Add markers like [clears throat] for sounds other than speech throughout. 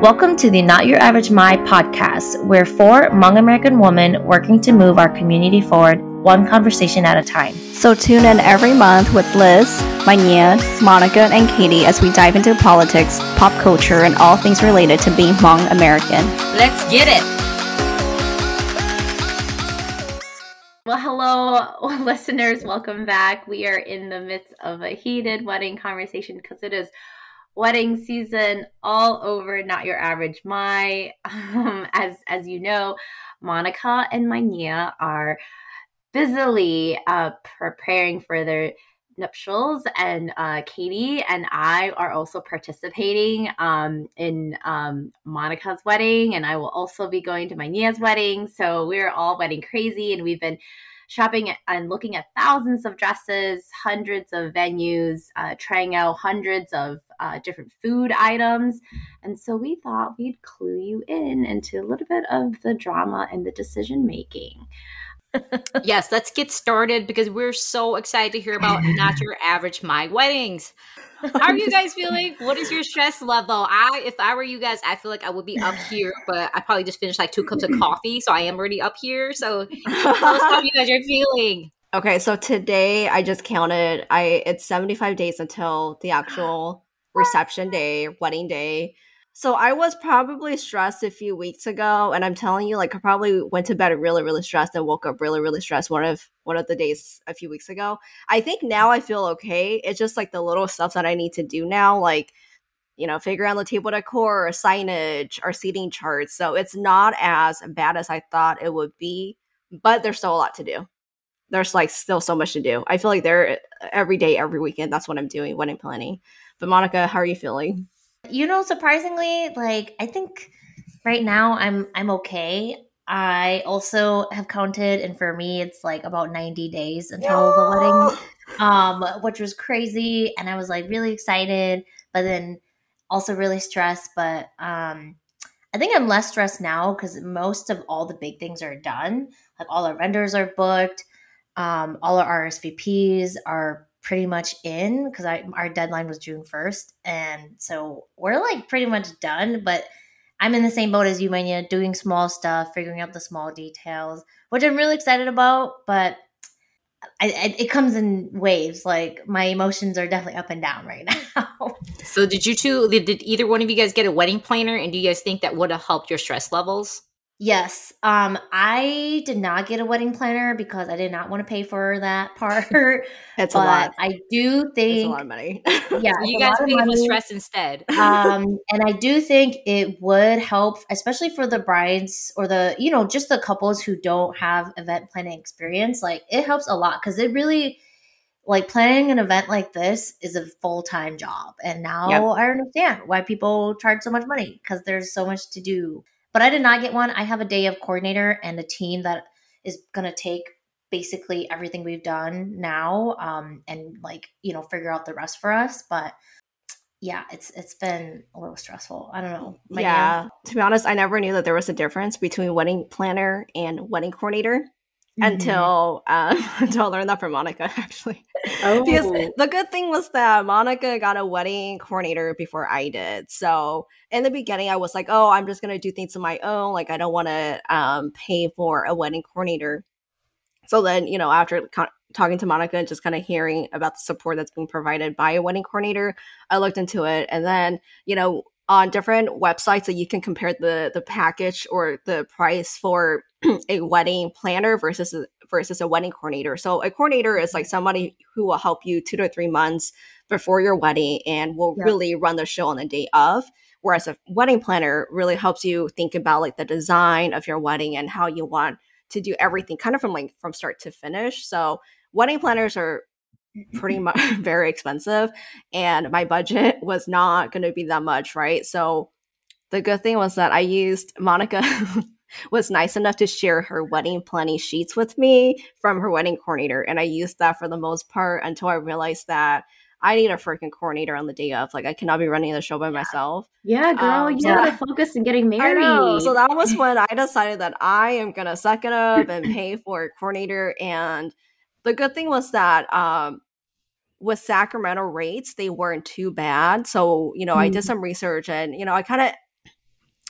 Welcome to the Not Your Average Hmong podcast, where four Hmong American women working to move our community forward one conversation at a time. So tune in every month with Liz, Manya, Monica, and Katie as we dive into politics, pop culture, and all things related to being Hmong American. Let's get it! Well, hello, [laughs] listeners. Welcome back. We are in the midst of a heated wedding conversation because it is wedding season all over not your average Hmong [laughs] um, as as you know monica and manya are busily uh, preparing for their nuptials and uh, katie and i are also participating um, in um, monica's wedding and i will also be going to manya's wedding. So we're all wedding crazy and we've been shopping and looking at thousands of dresses, hundreds of venues, uh, trying out hundreds of uh, different food items. And so we thought we'd clue you in into a little bit of the drama and the decision making. [laughs] yes, let's get started because we're so excited to hear about [laughs] not your average Hmong weddings. How are you [laughs] guys feeling? What is your stress level? I, if I were you guys, I feel like I would be up here, but I probably just finished like two cups of coffee, so I am already up here. So tell us how you guys are feeling. Okay, so today I just counted. I it's seventy five days until the actual Oh, reception day, wedding day. So I was probably stressed a few weeks ago, and I'm telling you, like I probably went to bed really, really stressed and woke up really, really stressed one of one of the days a few weeks ago. I think now I feel okay. It's just like the little stuff that I need to do now, like you know, figure out the table decor, or signage, or seating charts. So it's not as bad as I thought it would be, but there's still a lot to do. There's like still so much to do. I feel like there every day, every weekend. That's what I'm doing, wedding planning. But Monica, how are you feeling? You know, surprisingly, like I think right now I'm I'm okay. I also have counted, and for me, it's like about 90 days until the wedding, um, which was crazy. And I was like really excited, but then also really stressed. But um, I think I'm less stressed now because most of all the big things are done. Like all our vendors are booked, um, all our RSVPs are pretty much in because our deadline was June 1st. And so we're like pretty much done, but I'm in the same boat as you, Manya, doing small stuff, figuring out the small details, which I'm really excited about, but I, I, it comes in waves. Like my emotions are definitely up and down right [laughs] now. so did you two, did either one of you guys get a wedding planner? And do you guys think that would have helped your stress levels? Yes. Um, I did not get a wedding planner because I did not want to pay for that [laughs] part. [laughs] It's a lot. I do think it's a lot of money. yeah, you guys pay for stress instead. um, [laughs] and I do think it would help, especially for the brides or the you know just the couples who don't have event planning experience. Like it helps a lot because it really like planning an event like this is a full-time job and now yep. i understand why people charge so much money because there's so much to do but I did not get one. I have a day of coordinator and a team that is going to take basically everything we've done now um, and like you know figure out the rest for us. But yeah, it's it's been a little stressful. I don't know. Yeah, to be honest, I never knew that there was a difference between wedding planner and wedding coordinator mm-hmm. until um, [laughs] until I learned that from Monica [laughs] actually. Oh. because the good thing was that Monica got a wedding coordinator before I did. So in the beginning, I was like, "Oh, I'm just gonna do things on my own. Like I don't want to um, pay for a wedding coordinator." So then, you know, after co- talking to Monica and just kind of hearing about the support that's being provided by a wedding coordinator, I looked into it, and then, you know, on different websites that you can compare the the package or the price for [clears throat] a wedding planner versus versus a wedding coordinator. So a coordinator is like somebody who will help you two to three months before your wedding and will yeah. really run the show on the day of. Whereas a wedding planner really helps you think about like the design of your wedding and how you want to do everything kind of from like from start to finish. So wedding planners are pretty [clears throat] much [laughs] very expensive and my budget [laughs] was not going to be that much right so the good thing was that i used monica [laughs] was nice enough to share her wedding planning sheets with me from her wedding coordinator and i used that for the most part until i realized that I need a freaking coordinator on the day of. Like, I cannot be running the show by myself. Yeah, girl, um, you so gotta focus on getting married. So that was [laughs] when I decided that I am gonna suck it up and pay for a coordinator. And the good thing was that um, with Sacramento rates, they weren't too bad. So, you know, mm. I did mm. some research and, you know, I kind of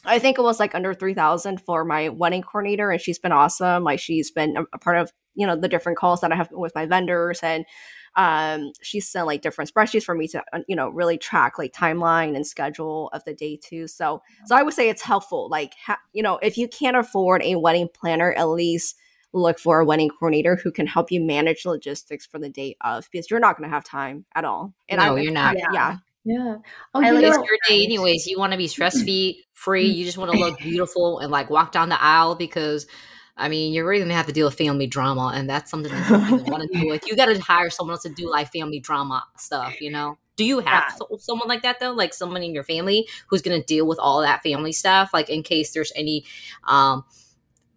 I think it was like under 3000 for my wedding coordinator and she's been awesome. Like she's been a, a part of, you know, the different calls that I have with my vendors and um she's sent like different spreadsheets for me to uh, you know really track like timeline and schedule of the day too so so i would say it's helpful like ha- you know if you can't afford a wedding planner at least look for a wedding coordinator who can help you manage logistics for the day of because you're not going to have time at all and no I, you're not yeah, yeah. Yeah. Oh, you it's your day anyways. You want to be [clears throat] stress free. You just want to look beautiful and like walk down the aisle because I mean, you're really gonna have to deal with family drama, and that's something that you want to do. Like, you got to hire someone else to do like family drama stuff. You know? Do you have yeah. so, someone like that though? Like someone in your family who's gonna deal with all that family stuff, like in case there's any um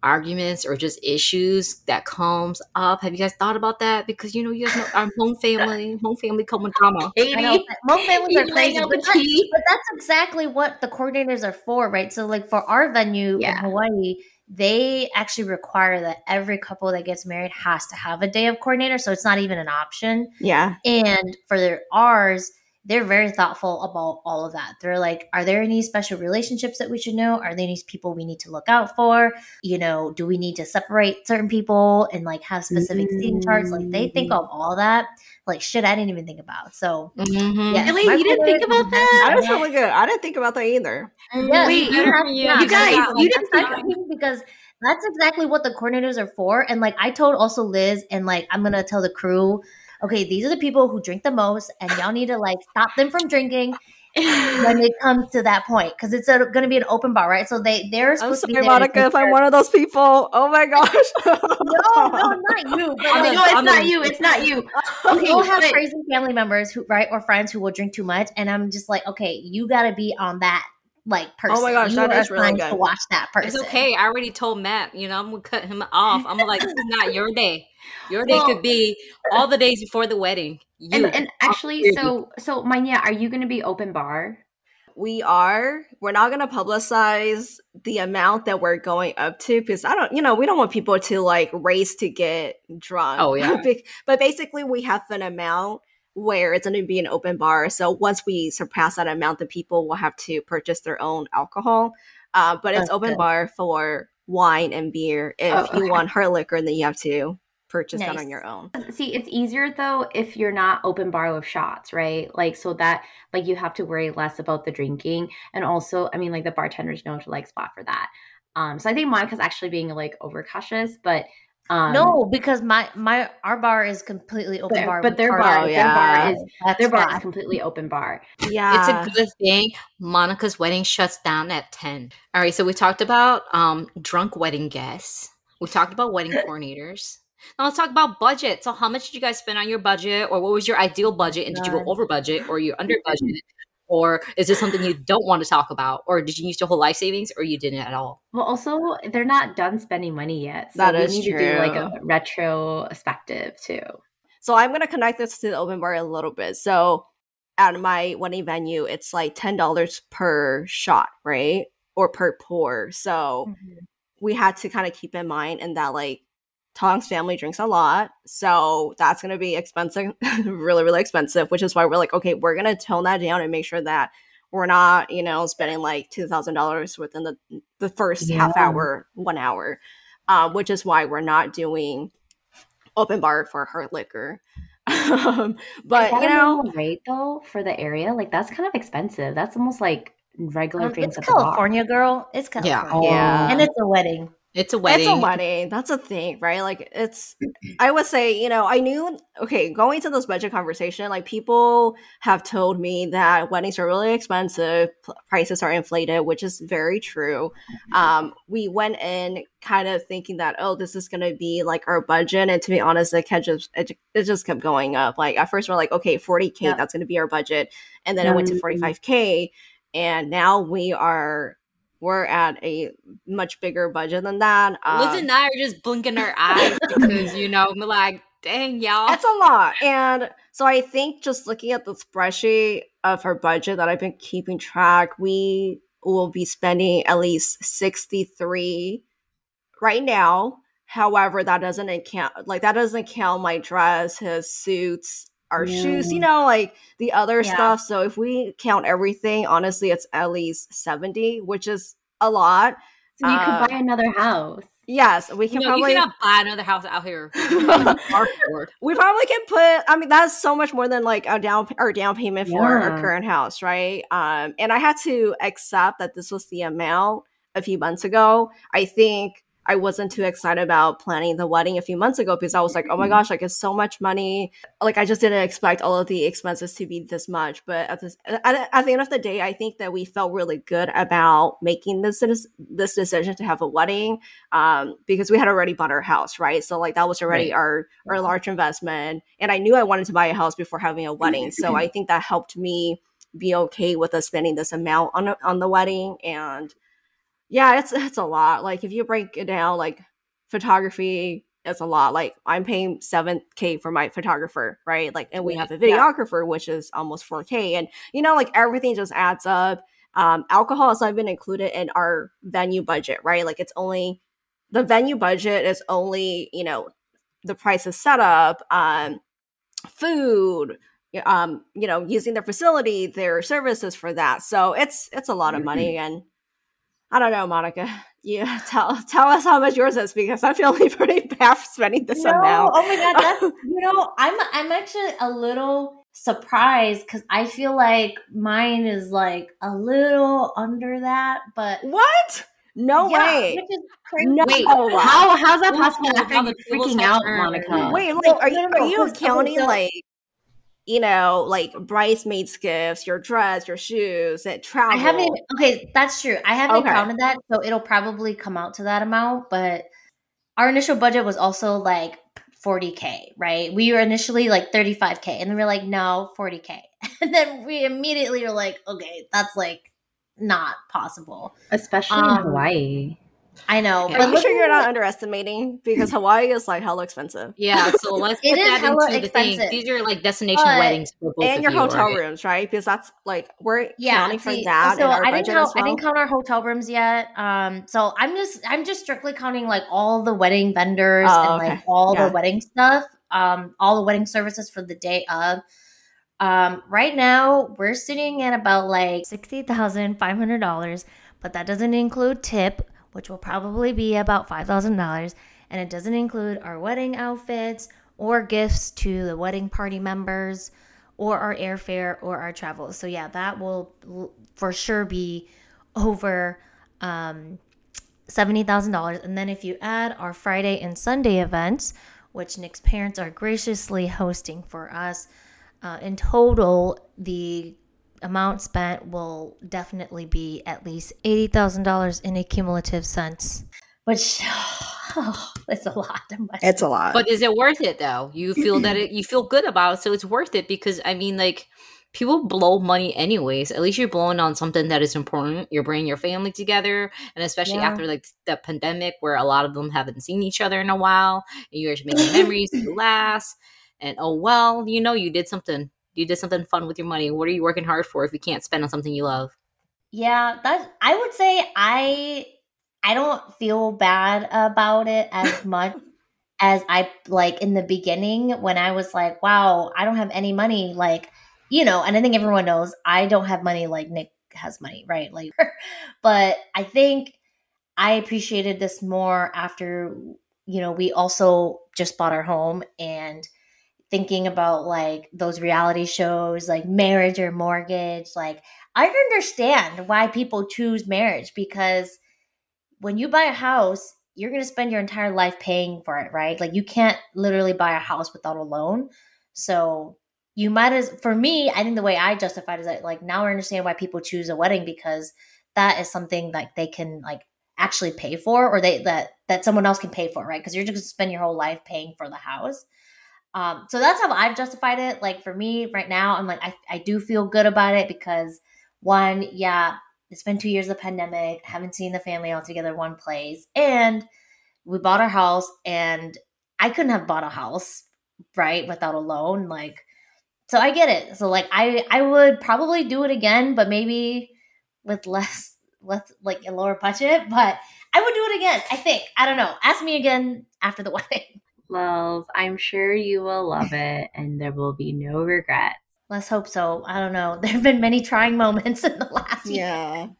arguments or just issues that comes up. Have you guys thought about that? Because you know, you guys know our Hmong family, Hmong family common drama. Katie, Hmong families are crazy, but, that, but, that's exactly what the coordinators are for, right? So, like for our venue yeah. in Hawaii, they actually require that every couple that gets married has to have a day of coordinator. So it's not even an option. Yeah. And for their ours, they're very thoughtful about all of that. They're like, are there any special relationships that we should know? Are there any people we need to look out for? You know, do we need to separate certain people and like have specific mm-hmm. seating charts? Like they think mm-hmm. of all that, like shit I didn't even think about. So mm-hmm. yeah, Wait, you didn't think about that? I was really good. I didn't think about that either. Yeah, Wait, you, you, you guys, you didn't think because that's exactly what the coordinators are for. And like I told also Liz, and like I'm gonna tell the crew okay, these are the people who drink the most, and y'all need to like stop them from drinking when [laughs] it comes to that point because it's going to be an open bar, right? So they they're I'm sorry, Monica, if I'm one of those people. Oh my [laughs] gosh! no, no, not you. But [laughs] no, it's not you. It's not you. Okay, you'll have crazy family members who, right, or friends who will drink too much, and I'm just like, okay, you got to be on that like person. Oh my gosh, you that is really good. To watch that person. It's okay. I already told Matt. You know, I'm gonna cut him off. I'm like, this is not your day. Your day well, could be all the days before the wedding. You, and, and actually, so so Manya, are you gonna be open bar? We are. We're not gonna publicize the amount that we're going up to because I don't, you know, we don't want people to like race to get drunk. Oh yeah. [laughs] but basically, we have an amount where it's going to be an open bar. So once we surpass that amount, the people will have to purchase their own alcohol. Uh, but it's open bar for wine and beer. If oh, okay. you want hard liquor, then you have to purchase nice. that on your own. See, it's easier though if you're not open bar with shots, right? Like so that like you have to worry less about the drinking, and also, I mean, like the bartenders know to like spot for that. Um, so I think Monica's actually being like overcautious, but um, no, because my my our bar is completely open but, bar, but their bar, yeah. their bar is That's their bar is completely open bar. Yeah, it's a good thing. Monica's wedding shuts down at ten. All right, so we talked about um drunk wedding guests. We talked about wedding [laughs] coordinators. Now let's talk about budget. So, how much did you guys spend on your budget, or what was your ideal budget, and did you go over budget, or you under budget? Or is this something you don't want to talk about? Or did you use your whole life savings or you didn't at all? Well also they're not done spending money yet so that we is need true. to do like a retrospective too. So i'm going to connect this to the open bar a little bit. So at my wedding venue it's like $10 per shot right? Or per pour. So mm-hmm. we had to kind of keep in mind and that like Tong's family drinks a lot, so that's going to be expensive, [laughs] really, really expensive. Which is why we're like, okay, we're going to tone that down and make sure that we're not, you know, spending like two thousand dollars within the the first yeah. half hour, one hour. Uh, which is why we're not doing open bar for hard liquor. [laughs] um, but you know, rate though for the area, like that's kind of expensive. That's almost like regular um, drinks. It's California, girl. It's California. Yeah. yeah, and it's a wedding. It's a wedding. It's a wedding. That's a thing, right? Like it's [clears throat] I would say, you know, I knew okay, going to this budget conversation, like people have told me that weddings are really expensive, prices are inflated, which is very true. Mm-hmm. Um, we went in kind of thinking that oh, this is going to be like our budget and to be honest, it kept just it, it just kept going up. Like at first we're like, okay, 40k, yeah. that's going to be our budget. And then mm-hmm. it went to 45k and now we are we're at a much bigger budget than that. Um, Liz and I are just blinking our eyes because you know like, dang y'all, that's a lot. And so I think just looking at the spreadsheet of her budget that I've been keeping track, we will be spending at least sixty three right now. However, that doesn't account like that doesn't count my dress, his suits, our yeah. shoes, you know, like the other yeah. stuff. So if we count everything, honestly, it's at least 70, which is a lot. So you uh, could buy another house. Yes, we can no, probably you cannot buy another house out here. [laughs] we probably can put. I mean, that's so much more than like a down or down payment for yeah. our current house, right? Um, and I had to accept that this was the amount a few months ago. I think I wasn't too excited about planning the wedding a few months ago because I was like, oh my gosh, like it's so much money. Like I just didn't expect all of the expenses to be this much. But at this, at, at the end of the day, I think that we felt really good about making this this decision to have a wedding um, because we had already bought our house, right? So like that was already right. our our large investment, and I knew I wanted to buy a house before having a wedding. so I think that helped me be okay with us spending this amount on on the wedding and yeah, it's it's a lot. Like if you break it down, like photography, it's a lot. Like I'm paying seven k for my photographer, right? Like, and we have a videographer, yeah. which is almost four k, and you know, like everything just adds up. Um, alcohol has not been included in our venue budget, right? Like it's only the venue budget is only you know the price of setup, um, food, um, you know, using their facility, their services for that. So it's it's a lot of money, and I don't know, Monica. Yeah, [laughs] tell tell us how much yours is because I'm feeling [laughs] pretty bad spending this no, amount. Oh my god, that's [laughs] you know, I'm I'm actually a little surprised because I feel like mine is like a little under that, but what? No yeah, way. No. Wait, how how's that possible? After you freaking out, Monica. Wait, like, are you are you counting like you know, like bridesmaids gifts, your dress, your shoes, and travel. I haven't. Okay, that's true. I haven't okay. counted that, so it'll probably come out to that amount. But our initial budget was also like 40k, right? We were initially like 35k, and then we are like, no, 40k, [laughs] and then we immediately were like, okay, that's like not possible, especially um, in Hawaii. I know. But I'm sure you're not underestimating because Hawaii is like hella expensive. Yeah, so [laughs] let's put that into the expensive. thing. These are like destination but, weddings and your you, hotel right? rooms, right? Because that's like we're yeah, counting see, for that. So I didn't count. Well. I didn't count our hotel rooms yet. Um, so I'm just I'm just strictly counting like all the wedding vendors oh, and okay. like all yeah. the wedding stuff. Um, all the wedding services for the day of. Um, right now we're sitting at about like sixty thousand five hundred dollars, but that doesn't include tip which will probably be about $5,000. And it doesn't include our wedding outfits or gifts to the wedding party members or our airfare or our travel. So, yeah, that will for sure be over um, $70,000. And then if you add our Friday and Sunday events, which Nick's parents are graciously hosting for us, uh, in total, the amount spent will definitely be at least $80,000 in a cumulative sense. Which oh, [sighs] it's a lot of money. It's a lot. But is it worth it though? You feel that [clears throat] it you feel good about it, so it's worth it because I mean like people blow money anyways. At least you're blowing on something that is important. You're bringing your family together, and especially yeah. after like the pandemic, where a lot of them haven't seen each other in a while, and you're making memories [clears throat] to last. And oh well, you know you did something you did something fun with your money. What are you working hard for if you can't spend on something you love? Yeah, that I would say I I don't feel bad about it as [laughs] much as I like in the beginning when I was like, wow, I don't have any money like, you know, and I think everyone knows I don't have money like Nick has money, right? Like [laughs] but I think I appreciated this more after you know, we also just bought our home and thinking about like those reality shows like marriage or mortgage like i understand why people choose marriage because when you buy a house you're going to spend your entire life paying for it right? Like you can't literally buy a house without a loan. So you might as for me i think the way i justified is that like now i understand why people choose a wedding because that is something like they can like actually pay for or they that that someone else can pay for right? Because you're just going to spend your whole life paying for the house um, so that's how I've justified it. Like for me right now, I'm like, I, I do feel good about it because one, yeah, it's been two years of pandemic, haven't seen the family all together one place. And we bought our house and I couldn't have bought a house, right, without a loan. Like, so I get it. So like I I would probably do it again, but maybe with less with like a lower budget. But I would do it again, I think. I don't know. Ask me again after the [laughs] wedding. Well, I'm sure you will love [laughs] it and there will be no regrets. Let's hope so. I don't know. [laughs] There have been many trying moments in the last yeah. year.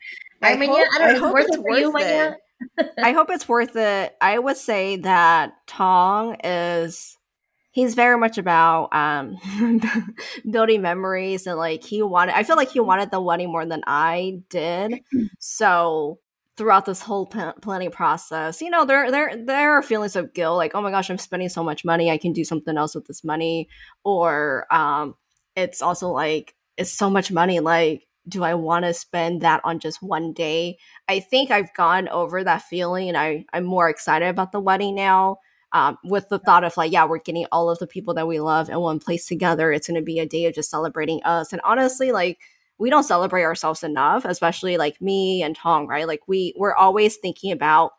I, I mean, hope, yeah, I, don't I hope it's worth it. worth it. I hope it's worth it. I would say that Tong is he's very much about um [laughs] building memories and like he wanted I feel like he wanted the wedding more than I did. [clears throat] So throughout this whole planning process, you know, there there there are feelings of guilt like, "Oh my gosh, I'm spending so much money. I can do something else with this money." Or um it's also like it's so much money like do I want to spend that on just one day? I think I've gone over that feeling and I, I'm more excited about the wedding now. Um, with the thought of like, yeah, we're getting all of the people that we love in one place together. It's going to be a day of just celebrating us. And honestly, like, we don't celebrate ourselves enough, especially like me and Tong, right? Like, we we're always thinking about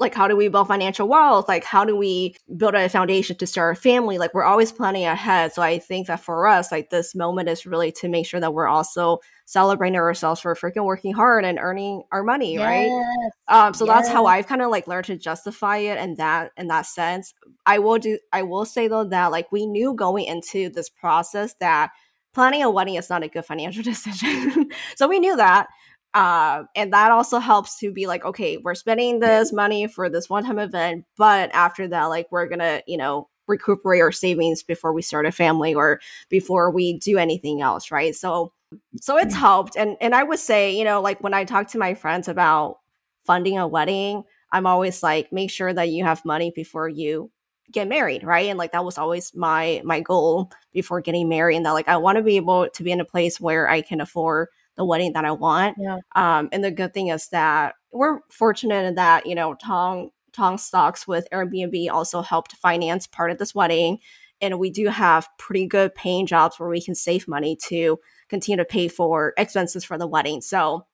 like how do we build financial wealth like how do we build a foundation to start a family like we're always planning ahead so i think that for us like this moment is really to make sure that we're also celebrating ourselves for freaking working hard and earning our money yes. right um so yes. that's how i've kind of like learned to justify it in that in that sense i will do i will say though that like we knew going into this process that planning a wedding is not a good financial [laughs] decision so we knew that uh, and that also helps to be like, okay, we're spending this money for this one time event, but after that, like, we're gonna, you know, recuperate our savings before we start a family or before we do anything else, right? So, so it's helped. And and I would say, you know, like when I talk to my friends about funding a wedding, I'm always like, make sure that you have money before you get married right and like that was always my my goal before getting married and that like i want to be able to be in a place where i can afford the wedding that I want. Yeah. Um, and the good thing is that we're fortunate in that, you know, Tong Tong stocks with Airbnb also helped finance part of this wedding. And we do have pretty good paying jobs where we can save money to continue to pay for expenses for the wedding. So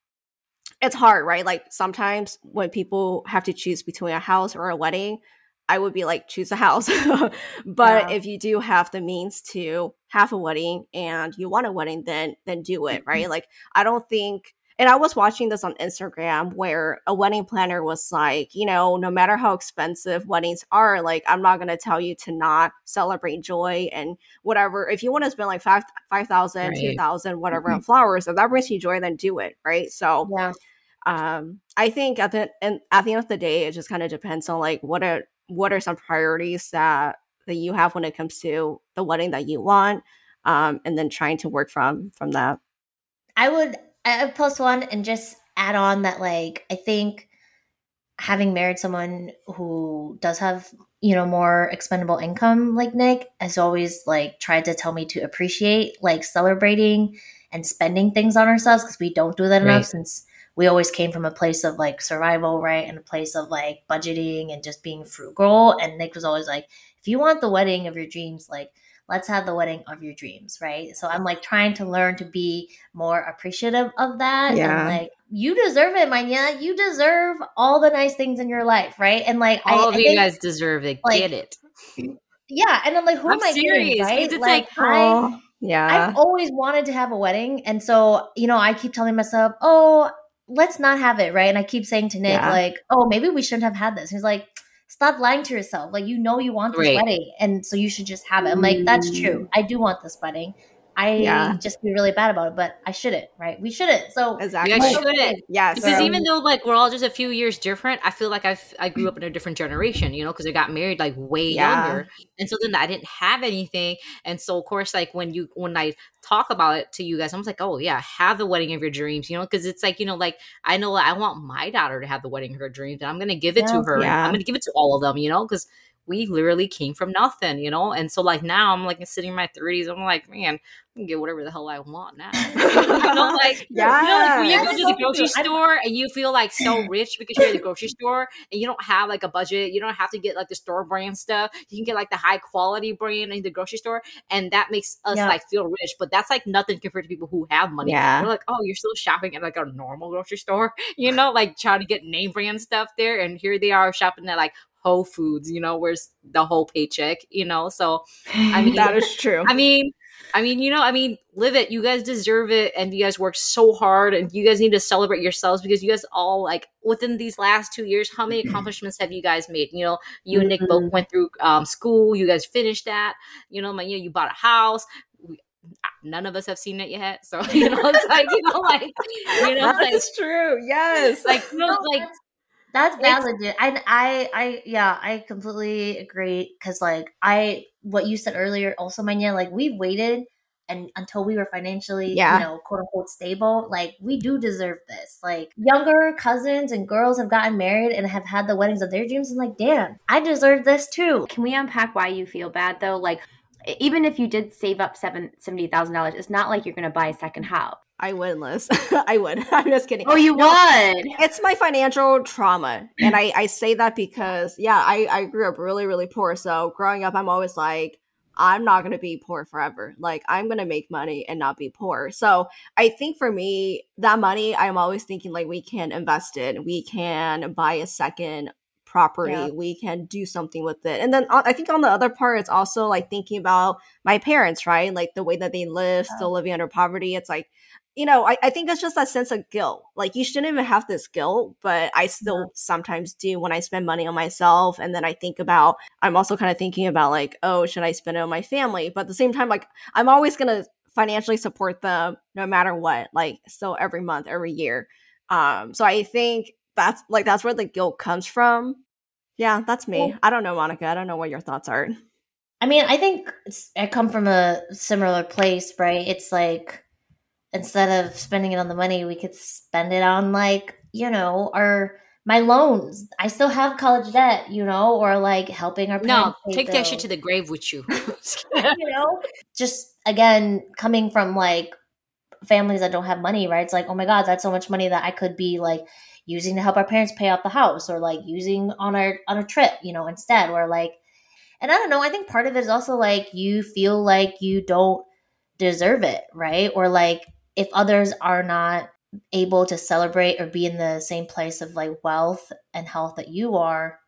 it's hard, right? Like sometimes when people have to choose between a house or a wedding, I would be like, choose a house. [laughs] but yeah. if you do have the means to have a wedding and you want a wedding, then then do it, right? Mm-hmm. Like I don't think and I was watching this on Instagram where a wedding planner was like, you know, no matter how expensive weddings are, like I'm not gonna tell you to not celebrate joy and whatever. If you want to spend like five five thousand, right. two thousand, whatever mm-hmm. on flowers, if that brings you joy, then do it, right? So yeah. um I think at the and at the end of the day, it just kind of depends on like what are what are some priorities that that you have when it comes to the wedding that you want um, and then trying to work from from that i would i would post one and just add on that like i think having married someone who does have you know more expendable income like nick has always like tried to tell me to appreciate like celebrating and spending things on ourselves because we don't do that right. enough since we always came from a place of like survival, right? And a place of like budgeting and just being frugal. And Nick was always like, if you want the wedding of your dreams, like, let's have the wedding of your dreams, right? So I'm like trying to learn to be more appreciative of that. Yeah. And like, you deserve it, Manya. You deserve all the nice things in your life, right? And like, all I, of I you think, guys deserve it. Like, Get it. Yeah. And I'm like, who I'm am I serious. kidding, right? It's like, like I, yeah. I've always wanted to have a wedding. And so, you know, I keep telling myself, oh, let's not have it, right? And I keep saying to Nick, yeah. like, oh, maybe we shouldn't have had this. He's like, stop lying to yourself. Like, you know, you want this right. wedding, and so you should just have it. I'm like, that's true. Mm. I do want this wedding. I yeah. just be really bad about it, but I shouldn't, right? We shouldn't. So exactly, you shouldn't. Yes, because so. even though like we're all just a few years different, I feel like I I grew up in a different generation, you know, because I got married like way yeah. younger, and so then I didn't have anything, and so of course, like when you when I talk about it to you guys, I'm like, oh yeah, have the wedding of your dreams, you know, because it's like you know, like I know I want my daughter to have the wedding of her dreams, and I'm gonna give it yeah. to her. Yeah. I'm gonna give it to all of them, you know, because we literally came from nothing, you know? And so like now I'm like sitting in my 30s, I'm like, man, I can get whatever the hell I want now. [laughs] you know, like yeah. you know, like when you go to the grocery store and you feel like so rich because you're at the grocery store and you don't have like a budget, you don't have to get like the store brand stuff. You can get like the high quality brand in the grocery store, and that makes us yeah. like feel rich. But that's like nothing compared to people who have money. Yeah. We're like, oh, you're still shopping at like a normal grocery store, [laughs] you know, like trying to get name brand stuff there, and here they are shopping at like Whole Foods, you know, where's the whole paycheck, you know? So, I [laughs] mean, that is true. I mean, I mean, you know, I mean, live it. You guys deserve it. And you guys work so hard and you guys need to celebrate yourselves because you guys all, like, within these last two years, how many accomplishments have you guys made? You know, you and Nick both went through um, school. You guys finished that. You know, my, you, know, you bought a house. none of us have seen it yet. So [laughs] you know, it's like you know, like you know, [laughs] that's like, true. Yes, like you know, like that's valid. Dude. I, I, I, yeah, I completely agree. Cause like I, what you said earlier, also, Manya, like we waited and until we were financially, yeah. you know, quote unquote stable, like we do deserve this. Like younger cousins and girls have gotten married and have had the weddings of their dreams. And like, damn, I deserve this too. Can we unpack why you feel bad though? Like, even if you did save up seven seventy thousand dollars, it's not like you're going to buy a second house. I would, Liz. [laughs] I would. [laughs] I'm just kidding. Oh, you no, would. It's my financial trauma, and I [clears throat] I say that because yeah, I I grew up really really poor. So growing up, I'm always like. I'm not going to be poor forever. Like, I'm going to make money and not be poor. So, I think for me, that money, I'm always thinking like we can invest it. We can buy a second property yeah. we can do something with it and then uh, i think on the other part it's also like thinking about my parents right like the way that they live yeah. still living under poverty it's like you know I, I think it's just that sense of guilt like you shouldn't even have this guilt but i still yeah. sometimes do when i spend money on myself and then i think about i'm also kind of thinking about like oh should i spend it on my family but at the same time like i'm always gonna financially support them no matter what like still every month every year um so i think that's like that's where the guilt comes from. Yeah, that's me. Well, I don't know, Monica. I don't know what your thoughts are. I mean, I think I come from a similar place, right? It's like instead of spending it on the money, we could spend it on like you know our my loans. I still have college debt, you know, or like helping our parents. no take bills. that shit to the grave with you. [laughs] [laughs] you know, just again coming from like families that don't have money, right? It's like, oh my god, that's so much money that I could be like using to help our parents pay off the house or like using on our on a trip, you know, instead. Or like and I don't know, I think part of it is also like you feel like you don't deserve it, right? Or like if others are not able to celebrate or be in the same place of like wealth and health that you are,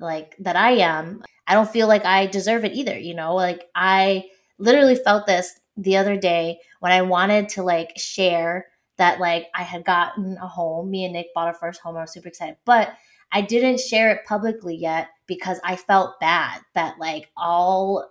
like that I am, I don't feel like I deserve it either, you know? Like I literally felt this the other day when I wanted to like share that like I had gotten a home. Me and Nick bought our first home. I was super excited, but I didn't share it publicly yet because I felt bad that like all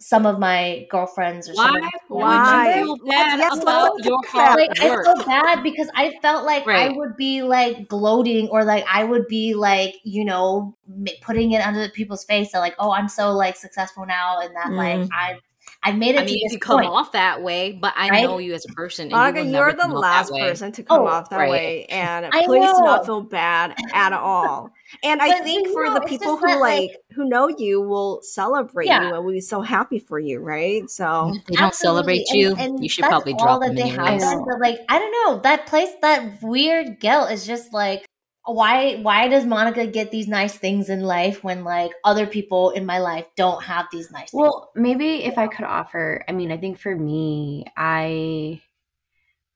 some of my girlfriends or why why feel bad yes, about your hard like, work? I felt bad because I felt like right. I would be like gloating or like I would be like you know putting it under people's face that like oh I'm so like successful now and that mm. like I I've made it. I mean, you come point. off that way, but I right? know you as a person. Monica, you are the last person to come oh, off that right. way, and I please know. do not feel bad at all. [laughs] And I think for know, the people who like, like, who know you will celebrate yeah. you and will be so happy for you, right? So if they don't celebrate you, and, and you should probably drop them. That they have. But like, I don't know, that place, that weird guilt is just like why why does Monica get these nice things in life when like other people in my life don't have these nice things? Well, maybe if I could offer, I mean, I think for me, I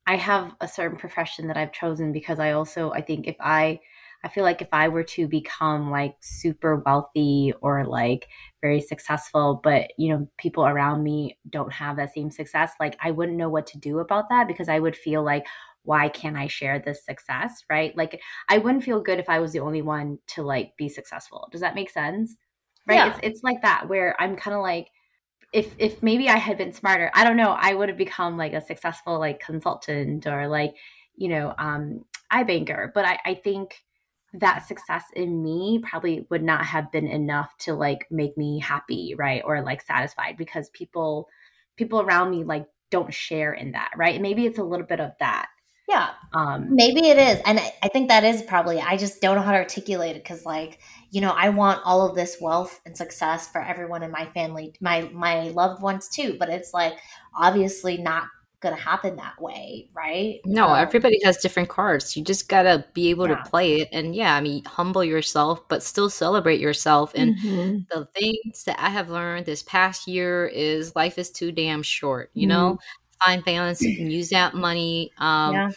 I have a certain profession that I've chosen because I also I think if I I feel like if I were to become like super wealthy or like very successful, but you know, people around me don't have that same success, like I wouldn't know what to do about that because I would feel like, why can't I share this success? Right. Like I wouldn't feel good if I was the only one to like be successful. Does that make sense? Right. Yeah. It's it's like that where I'm kind of like, if if maybe I had been smarter, I don't know, I would have become like a successful like consultant or like, you know, um iBanker. But I, I think that success in me probably would not have been enough to like make me happy, right? Or like satisfied because people people around me like don't share in that, right? And maybe it's a little bit of that yeah. Um, Maybe it is. And I think that is probably, I just don't know how to articulate it because, like, you know, I want all of this wealth and success for everyone in my family, my my loved ones too. But it's like obviously not going to happen that way, right? No, um, everybody has different cards. You just got to be able yeah. to play it. And yeah, I mean, humble yourself, but still celebrate yourself. And mm-hmm. the things that I have learned this past year is life is too damn short, you mm-hmm. know? Find balance. You can [clears throat] use that money, um, yeah.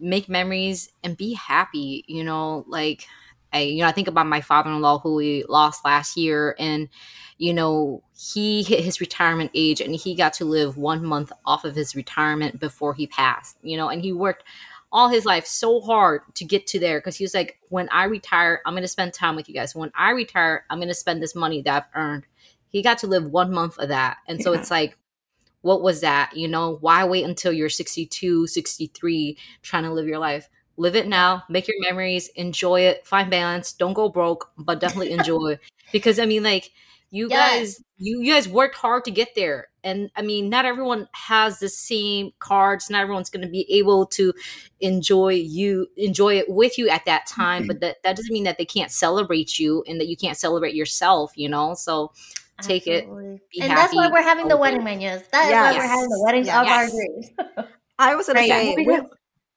make memories, and be happy. You know, like I, you know, I think about my father-in-law who we lost last year, and you know, he hit his retirement age, and he got to live one month off of his retirement before he passed. You know, and he worked all his life so hard to get to there because he was like, when I retire, I'm going to spend time with you guys. When I retire, I'm going to spend this money that I've earned. He got to live one month of that. And so yeah. it's like, what was that? You know, why wait until you're 62, 63 trying to live your life? Live it now, make your memories, enjoy it, find balance, don't go broke, but definitely [laughs] enjoy. because I mean like you yes. guys you, you guys worked hard to get there and i mean not everyone has the same cards not everyone's going to be able to enjoy you enjoy it with you at that time mm-hmm. but that, that doesn't mean that they can't celebrate you and that you can't celebrate yourself you know so take Absolutely. it and happy, that's why we're having the wedding menus That's yes. why we're having the weddings yes. of our dreams [laughs] i was gonna right. say we,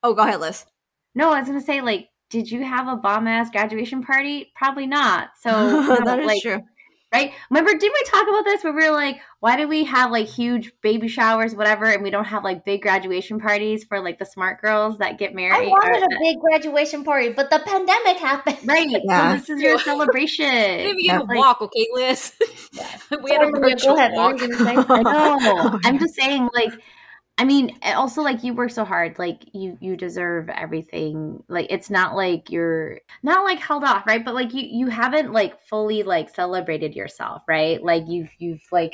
oh go ahead liz no i was gonna say like did you have a bomb ass graduation party probably not [laughs] so that is like, true right? Remember, did we talk about this where we were like, why do we have like huge baby showers, whatever, and we don't have like big graduation parties for like the smart girls that get married? I wanted or, a big graduation party, but the pandemic happened. Right. Yeah. So this is your celebration. we get a like, walk, okay, Liz? Yeah. [laughs] we had a virtual walk. [laughs] I know. [laughs] Oh, I'm just saying, like, I mean, also like you work so hard, like you you deserve everything. Like it's not like you're not like held off, right? But like you you haven't like fully like celebrated yourself, right? Like you've you've like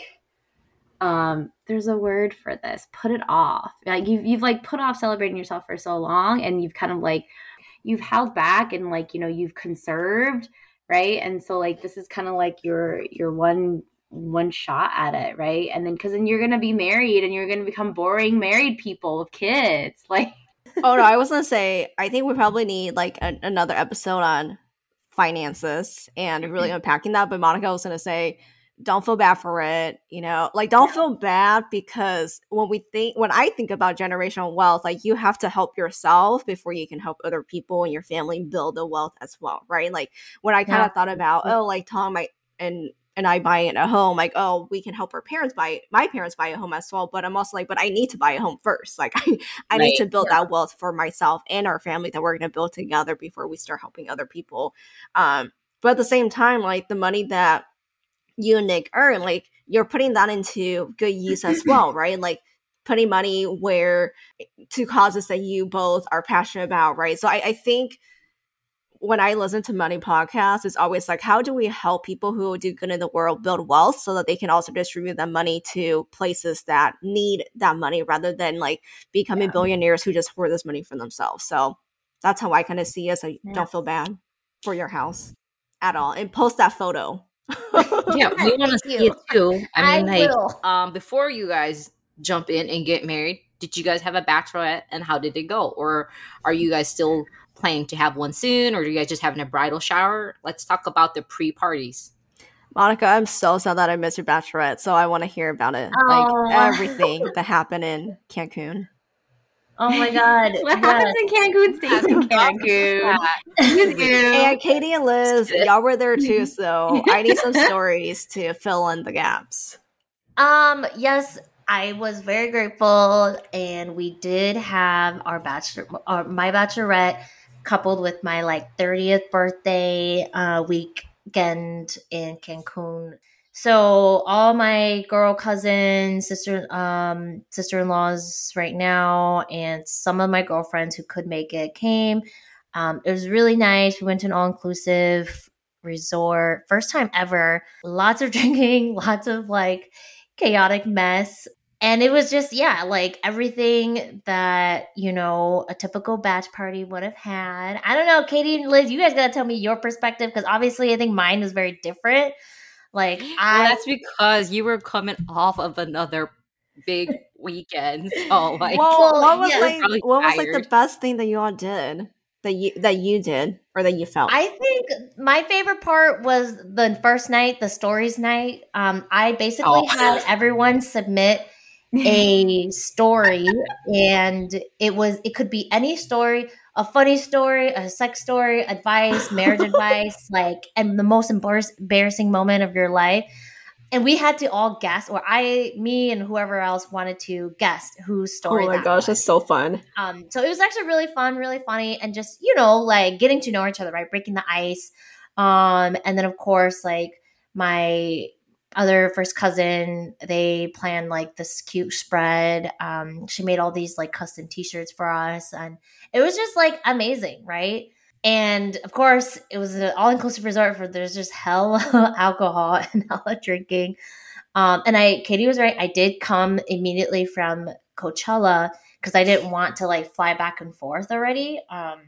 um there's a word for this. Put it off. Like you've you've like put off celebrating yourself for so long and you've kind of like you've held back and like, you know, you've conserved, right? And so like this is kind of like your your one one shot at it, right? And then because then you're gonna be married and you're gonna become boring married people with kids, [laughs] like. oh no, I was gonna say I think we probably need like a- another episode on finances and really mm-hmm. unpacking that. But Monica was gonna say, don't feel bad for it. You know, like don't feel bad because when we think when I think about generational wealth, like you have to help yourself before you can help other people and your family build the wealth as well, right? Like when I kind of yeah. thought about, oh, like Tom I and and I buy it a home, like, oh, we can help our parents buy my parents buy a home as well. But I'm also like, but I need to buy a home first. [laughs] Like I, I right. need to build yeah. that wealth for myself and our family that we're gonna build together before we start helping other people. Um, but at the same time, like the money that you and Nick earn, like you're putting that into good use as [clears throat] well, right? Like putting money where to causes that you both are passionate about, right? So I, I think when I listen to money podcasts, it's always like, how do we help people who do good in the world build wealth so that they can also distribute that money to places that need that money rather than like becoming yeah. billionaires who just hoard this money for themselves. So that's how I kind of see it. So yeah. don't feel bad for your house at all and post that photo. [laughs] yeah, we want to see it too. I mean, I like, will. um, before you guys jump in and get married, did you guys have a bachelorette and how did it go? Or are you guys still planning to have one soon, or are you guys just having a bridal shower? Let's talk about the pre parties. Monica, I'm so sad that I missed your bachelorette, so I want to hear about it. Oh. Like everything that happened in Cancun. Oh my god. [laughs] what yes. happens in Cancun stays in Cancun. and Katie and Liz, y'all were there too, so [laughs] I need some stories to fill in the gaps. Um, yes, I was very grateful and we did have our bachelor our, my bachelorette coupled with my like 30th birthday uh, weekend in Cancun. So all my girl cousins, sister um sister-in-laws right now and some of my girlfriends who could make it came. Um, it was really nice. We went to an all-inclusive resort. First time ever. Lots of [laughs] drinking, lots of like chaotic mess and it was just yeah like everything that you know a typical batch party would have had i don't know katie and liz you guys gotta tell me your perspective because obviously i think mine is very different like I, well, that's because you were coming off of another big weekend so [laughs] like well, what was yeah. like what was like the best thing that you all did that you that you did or that you felt? I think my favorite part was the first night, the stories night. Um, I basically oh. had everyone submit a [laughs] story and it was it could be any story a funny story a sex story advice marriage [laughs] advice like and the most embarrassing moment of your life. And we had to all guess or i me and whoever else wanted to guess whose story oh my that gosh was. that's so fun. Um so it was actually really fun really funny and just you know like getting to know each other right? Breaking the ice. Um and then of course like my other first cousin they planned like this cute spread um, she made all these like custom t-shirts for us and it was just like amazing right and of course it was an all-inclusive resort for there's just hell [laughs] alcohol and [laughs] hella drinking Um, and I, Katie was right. I did come immediately from Coachella because I didn't want to like fly back and forth already. Um,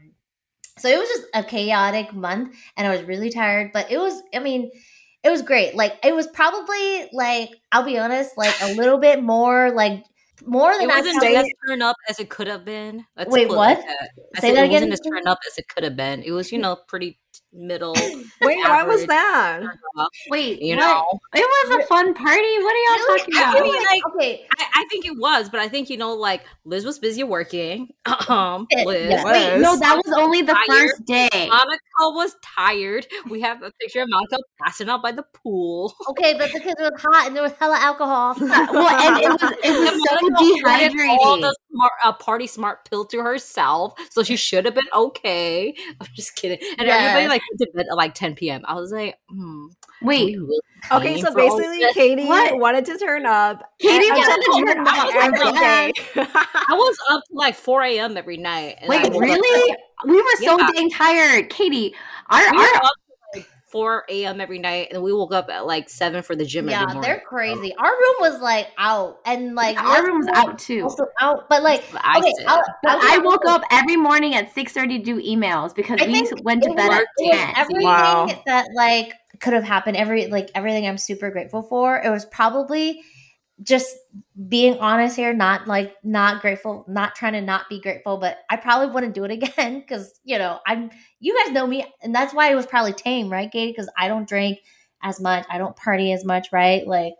so it was just a chaotic month, and I was really tired. But it was, I mean, it was great. Like it was probably like I'll be honest, like a little bit more like more than it wasn't as turn up as it could have been. Let's Wait, what? Like Say that it again. It wasn't as turn up as it could have been. It was, you know, pretty middle. [clears throat] Wait, why was that? Wait, you know, it was a fun party. What are y'all really? talking about? I mean, like, okay, I, I, think it was, but I think you know, like Liz was busy working. [clears throat] Um, Liz, yeah. Wait, no, that was only the tired. first day. Monica was tired. We have a picture of Monica passing out by the pool. Okay, but because it was hot and there was hella alcohol. [laughs] well, and it was it was so dehydrating. All the smart, uh, party smart pill to herself, so she should have been okay. [laughs] I'm just kidding. And yes. everybody like went to bed at like 10 p.m. I was like, hmm, wait. Okay, so basically, Katie what? wanted to turn up. Katie wanted to turn up every day. I was up [laughs] to like 4 a.m. every night. Wait, really? We were so yeah. dang tired, Katie. Our, we our 4 a.m. every night, and we woke up at like seven for the gym. Yeah, they're crazy. Our room was like out, and like yeah, our room was out too. Also out, but like I okay, I'll, but I woke up every morning at six thirty to do emails because I we went to bed at ten. Everything wow. that like could have happened, every like everything I'm super grateful for. It was probably just being honest here, not like not grateful, not trying to not be grateful, but I probably wouldn't do it [laughs] again because you know I'm. You guys know me, and that's why it was probably tame, right, Katie? Because I don't drink as much, I don't party as much, right? Like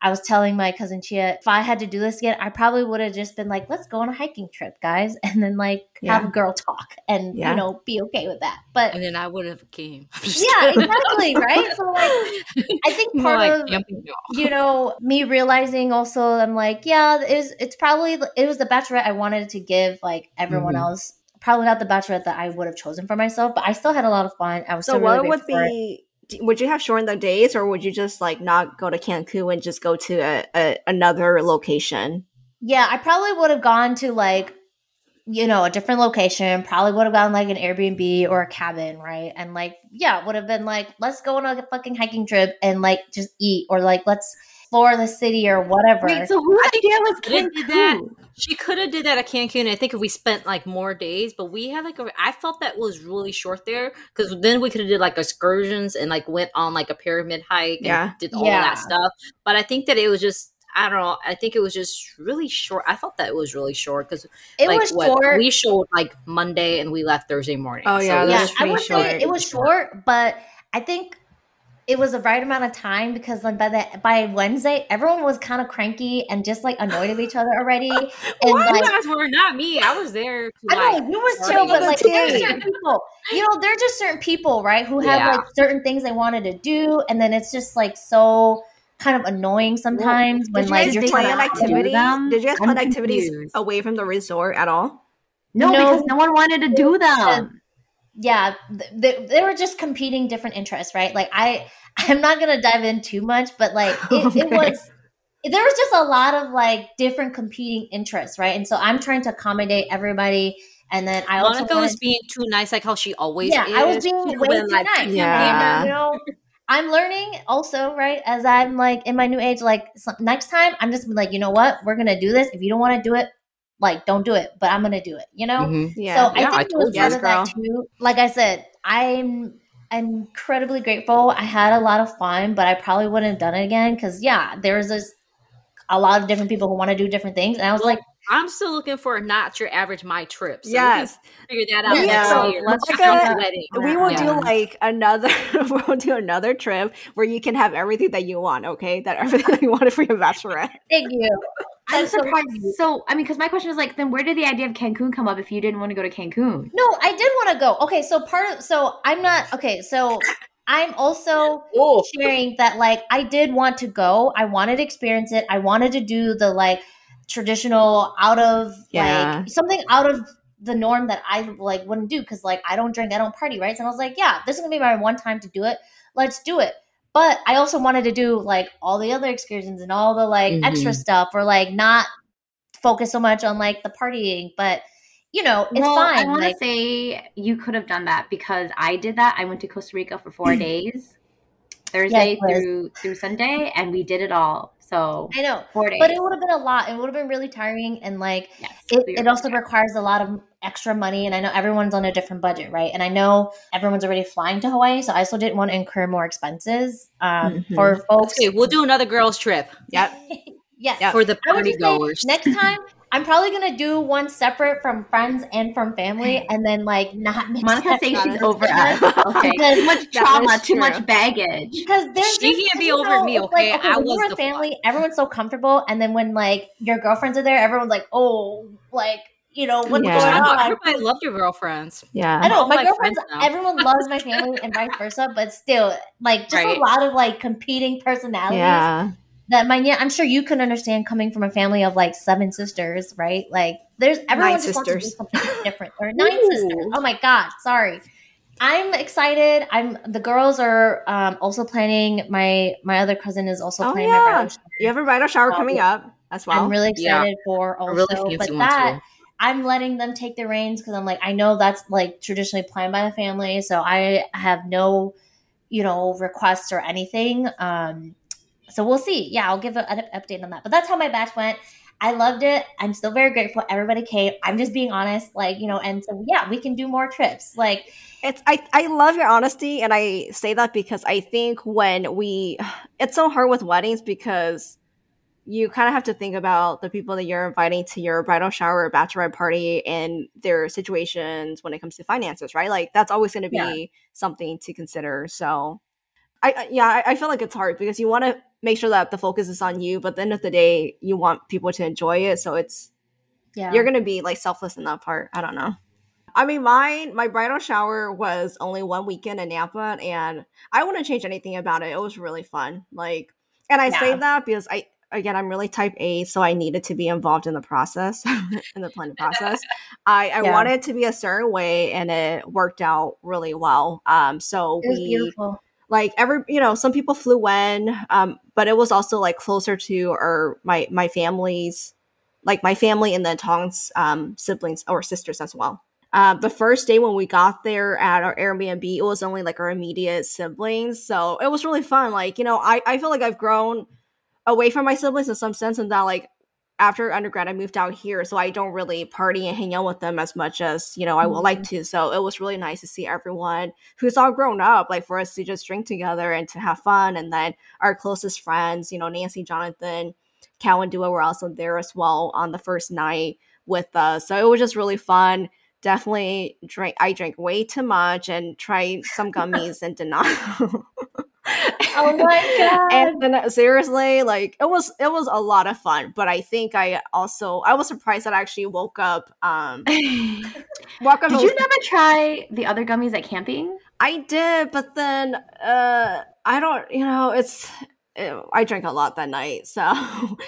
I was telling my cousin Chia, if I had to do this again, I probably would have just been like, let's go on a hiking trip, guys, [laughs] and then like yeah. have a girl talk and yeah. you know be okay with that. But and then I would have came. [laughs] Yeah, exactly, right. So like, [laughs] I think part like, of you know me realizing also, I'm like, yeah, it's it's probably it was the bachelorette I wanted to give like everyone mm-hmm. else. Probably not the bachelorette that I would have chosen for myself, but I still had a lot of fun. I was so what really would be would you have shortened the days or would you just like not go to Cancun and just go to a, a another location? Yeah, I probably would have gone to like you know, a different location, probably would have gone like an Airbnb or a cabin, right? And like, yeah, would have been like, let's go on a fucking hiking trip and like just eat or like let's explore the city or whatever. Wait, so whose idea was Cancun? She could have did that at Cancun. I think if we spent like more days, but we had like a, I felt that was really short there because then we could have did like excursions and like went on like a pyramid hike yeah. did all yeah. that stuff. But I think that it was just I don't know. I think it was just really short. I thought that it was really short because it like, was what, short. We showed like Monday and we left Thursday morning. Oh yeah, so yeah. I would short. say it was short, but I think it was the right amount of time because like by the by Wednesday, everyone was kind of cranky and just like annoyed at each other already. [laughs] And Why like, guys were not me. I was there. I know like, you were chill, but like there's certain [laughs] people, you know, they're just certain people, right, who have yeah. like certain things they wanted to do, and then it's just like so kind of annoying sometimes well, when like you're plan activities. Did you guys plan activities away from the resort at all? No, no, because no one wanted to do them yeah, they, they were just competing different interests, right? Like I, [laughs] I'm not gonna dive in too much, but like [laughs] it, okay. it was there was just a lot of like different competing interests, right? And so I'm trying to accommodate everybody. And then I Monica also was being too nice, like how she always yeah, is. I was being way too like, nice. Yeah, you know, I'm learning also, right? As I'm like in my new age, like so next time I'm just like, you know what, we're gonna do this. If you don't want to do it, like don't do it, but I'm gonna do it. You know. Mm-hmm. Yeah. So yeah, I think I it was part of that too. Like I said, I'm I'm incredibly grateful. I had a lot of fun, but I probably wouldn't have done it again because yeah, there's this a lot of different people who want to do different things, and I was well, like, I'm still looking for not your average my trip. So yes, figure that out. Yeah, so let's like we will yeah. do like another. [laughs] we'll do another trip where you can have everything that you want. Okay, that everything that you wanted for your bachelorette. Thank you. I'm surprised. So, I mean, because my question is like, then where did the idea of Cancun come up if you didn't want to go to Cancun? No, I did want to go. Okay, so part of so I'm not okay. So I'm also Ooh. [laughs] sharing that like I did want to go. I wanted to experience it. I wanted to do the like traditional out of yeah. like something out of the norm that I like wouldn't do because like I don't drink, I don't party, right? So I was like, yeah, this is gonna be my one time to do it. Let's do it. But I also wanted to do like all the other excursions and all the like mm-hmm. extra stuff or like not focus so much on like the partying. But you know, it's well, fine. I want to like, say you could have done that because I did that. I went to Costa Rica for four days. Thursday yes, through through Sunday, and we did it all. So I know, four days. but it would have been a lot. It would have been really tiring, and like yes, it, it also requires a lot of extra money. And I know everyone's on a different budget, right? And I know everyone's already flying to Hawaii, so I also didn't want to incur more expenses um, mm-hmm. for folks. Okay, we'll do another girls trip. Yep. [laughs] yes, yep. for the party goers. Next time. I'm probably gonna do one separate from friends and from family, [laughs] and then like not mix monetization over us. [laughs] Okay, too much trauma, too much baggage. Because there's she can't be over know, me. Okay, like, okay I was the family. Fun. Everyone's so comfortable, and then when like your girlfriends are there, everyone's like, oh, like you know what's yeah. going on. Everybody loved your girlfriends. Yeah, I know my, my girlfriends. Everyone [laughs] loves my family and vice versa, but still, like just right. a lot of like competing personalities. Yeah that my yeah, I'm sure you can understand coming from a family of like seven sisters, right? Like there's everyone nine just sisters. wants to do something different. Or nine Ooh. sisters. Oh my god, sorry. I'm excited. I'm the girls are um, also planning. My my other cousin is also oh, planning yeah. my bridal shower. You have a bridal shower coming up as well. I'm really excited yeah. for also, really but that too. I'm letting them take the reins because I'm like I know that's like traditionally planned by the family, so I have no you know requests or anything. Um, so we'll see. Yeah, I'll give an update on that. But that's how my batch went. I loved it. I'm still very grateful. Everybody came. I'm just being honest, like you know. And so yeah, we can do more trips. Like it's I I love your honesty, and I say that because I think when we, [sighs] it's so hard with weddings because you kind of have to think about the people that you're inviting to your bridal shower or bachelorette party and their situations when it comes to finances, right? Like that's always going to be yeah. something to consider. So I yeah, I, I feel like it's hard because you want to make sure that the focus is on you, but at the end of the day, you want people to enjoy it. So it's yeah, you're gonna be like selfless in that part. I don't know. I mean, mine, my bridal shower was only one weekend in Napa, and I wouldn't change anything about it. It was really fun. Like, and I yeah. say that because I, again, I'm really type A, so I needed to be involved in the process, [laughs] in the planning process. I, I yeah. wanted to be a certain way, and it worked out really well. Um, so we, beautiful like every you know some people flew in um but it was also like closer to our my my family's like my family and then tong's um siblings or sisters as well. Uh, the first day when we got there at our airbnb it was only like our immediate siblings so it was really fun. Like you know i i feel like i've grown away from my siblings in some sense and that like after undergrad, I moved out here, so I don't really party and hang out with them as much as you know I would mm-hmm. like to. So it was really nice to see everyone who's all grown up, like for us to just drink together and to have fun. And then our closest friends, you know, Nancy, Jonathan, Cal, and Dua were also there as well on the first night with us. So it was just really fun. Definitely drink. I drank way too much and tried some [laughs] gummies and did not. [laughs] oh my [laughs] god! And then seriously, like it was it was a lot of fun. But I think I also I was surprised that I actually woke up. Um, [laughs] woke up. Did you never try the other gummies at camping? I did, but then uh, I don't. You know, it's I drank a lot that night. So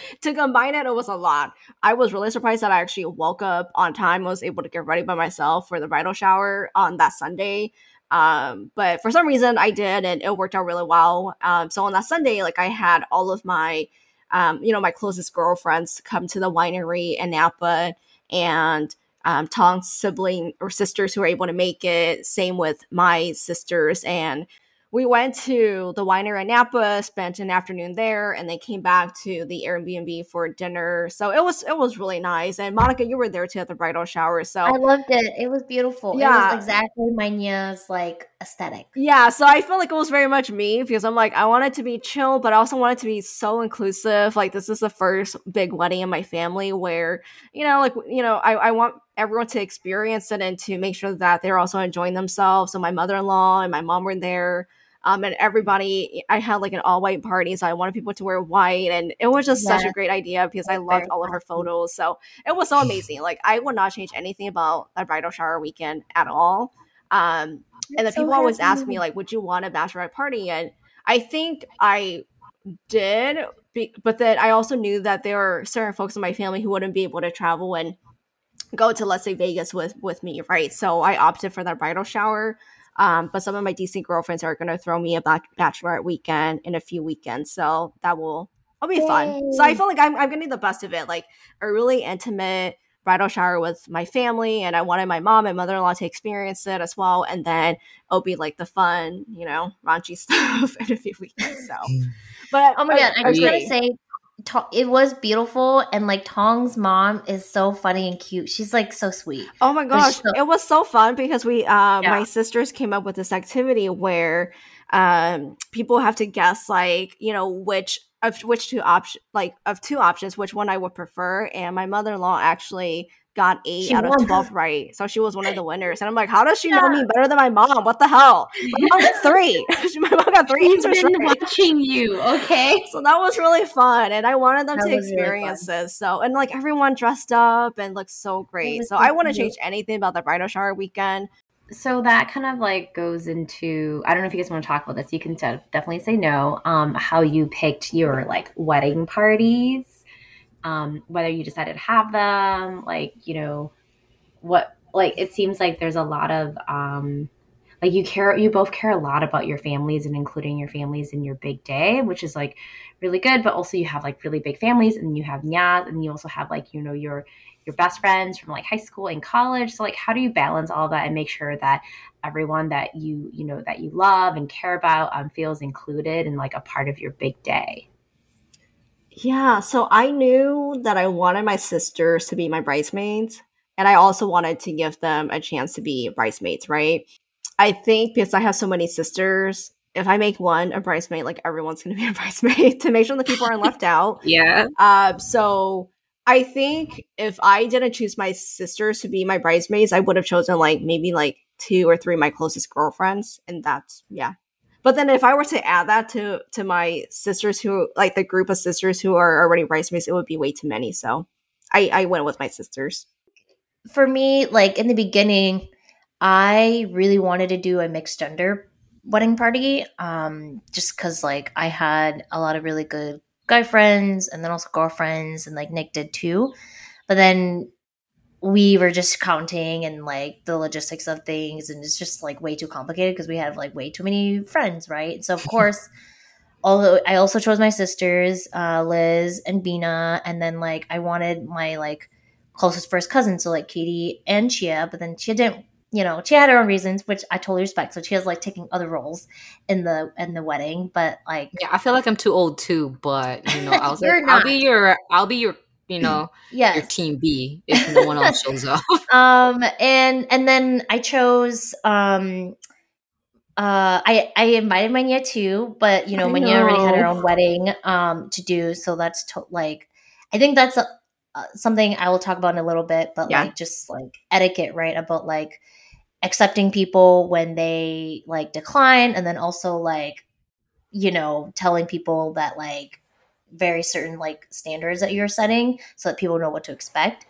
[laughs] to combine it, it was a lot. I was really surprised that I actually woke up on time, was able to get ready by myself for the bridal shower on that Sunday. Um, but for some reason I did, and it worked out really well. Um, so on that Sunday, like I had all of my, um, you know, my closest girlfriends come to the winery in Napa, and um, Tong's sibling or sisters who were able to make it. Same with my sisters, and we went to the winery in Napa, spent an afternoon there, and then came back to the Airbnb for dinner. So it was it was really nice. And Monica, you were there too at the bridal shower. So I loved it. It was beautiful. Yeah. It was exactly my Nia's like aesthetic. Yeah. So I feel like it was very much me because I'm like, I want it to be chill, but I also want it to be so inclusive. Like this is the first big wedding in my family where, you know, like you know, I, I want everyone to experience it and to make sure that they're also enjoying themselves. So my mother-in-law and my mom were there um, and everybody, I had like an all white party, so I wanted people to wear white, and it was just such a great idea because I loved all of her photos. So it was so amazing. Like I would not change anything about that bridal shower weekend at all. Um, and the so people happy. always ask me like, "Would you want a bachelorette party?" And I think I did, but then I also knew that there are certain folks in my family who wouldn't be able to travel and go to let's say Vegas with with me, right? So I opted for that bridal shower. Um, but some of my DC girlfriends are going to throw me a bachelorette weekend in a few weekends. So that will, will be Yay. fun. So I feel like I'm, I'm getting the best of it. Like a really intimate bridal shower with my family and I wanted my mom and mother in law to experience it as well. And then it'll be like the fun, you know, raunchy [laughs] stuff in a few weeks. So, but oh my God, I, I just gotta say, it was beautiful and like Tong's mom is so funny and cute. She's like so sweet. Oh my gosh, so- it was so fun because we uh yeah. my sisters came up with this activity where um people have to guess like, you know, which of which two options like of two options which one I would prefer and my mother-in-law actually got eight she out of 12 right. So she was one of the winners. And I'm like, how does she yeah. know me better than my mom? What the hell? My mom got three. [laughs] [laughs] my mom got three She's been right. watching you. Okay. [laughs] So that was really fun. And I wanted them that to experience really this. So, and like everyone dressed up and looked so great. So I wouldn't change anything about the bridal shower weekend. So that kind of like goes into I don't know if you guys want to talk about this. You can definitely say no. Um, how you picked your like wedding parties um, whether you decided to have them, like, you know, what, like, it seems like there's a lot of, um, like you care you both care a lot about your families and including your families in your big day which is like really good but also you have like really big families and you have nyas and you also have like you know your your best friends from like high school and college. So like how do you balance all that and make sure that everyone that you you know that you love and care about um, feels included and like a part of your big day yeah, so I knew that I wanted my sisters to be my bridesmaids, and I also wanted to give them a chance to be bridesmaids, right? I think because I have so many sisters, if I make one a bridesmaid, like everyone's going to be [laughs] a bridesmaid to make sure the people aren't left out. [laughs] Yeah. Uh, so I think if I didn't choose my sisters to be my bridesmaids, I would have chosen like maybe like two or three of my closest girlfriends, and that's yeah, but then if I were to add that to to my sisters who like the group of sisters who are already rice bridesmaids, it would be way too many. So I, I went with my sisters. For me, like in the beginning, I really wanted to do a mixed gender wedding party. Um, just because like I had a lot of really good guy friends and then also girlfriends and like Nick did too. But then we were just counting and like the logistics of things and it's just like way too complicated because we have like way too many friends right? So of [laughs] course although i also chose my sisters uh, liz and bina and then like i wanted my like closest first cousin so like katie and chia but then she didn't you know she had her own reasons which i totally respect so she has like taking other roles in the in the wedding but like yeah i feel like i'm too old too but you know i [laughs] was like i'll be your i'll be your you know, [clears throat] yes. your team B if no one else shows up. [laughs] Um, and and then I chose um uh, I I invited Manya too, but you know, I Manya know. already had her own wedding um to do, so that's to- like I think that's a, uh, something I will talk about in a little bit, but yeah. like just like etiquette, right? About like accepting people when they like decline, and then also like you know telling people that like very certain like standards that you're setting so that people know what to expect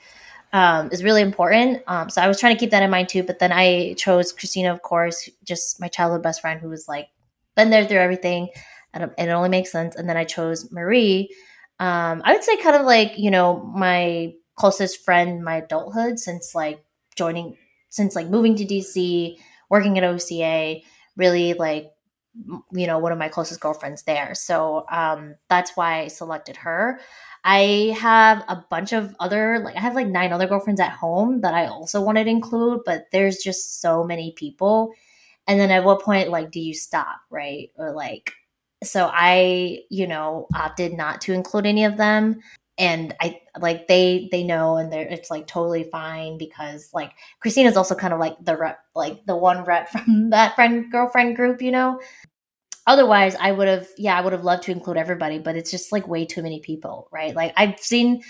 um, is really important. Um, so I was trying to keep that in mind too. But then I chose Christina, of course, just my childhood best friend who was like been there through everything, and it only makes sense. And then I chose Marie. Um, I would say kind of like you know my closest friend, my adulthood since like joining, since like moving to DC, working at OCA, really like you know one of my closest girlfriends there. So um that's why i selected her. I have a bunch of other like i have like nine other girlfriends at home that i also wanted to include but there's just so many people. And then at what point like do you stop right? Or like so i you know opted not to include any of them. And I like they they know and they're it's like totally fine because like Christina's also kind of like the rep like the one rep [laughs] from that friend girlfriend group, you know. Otherwise, I would have yeah, I would have loved to include everybody, but it's just like way too many people, right? Like I've seen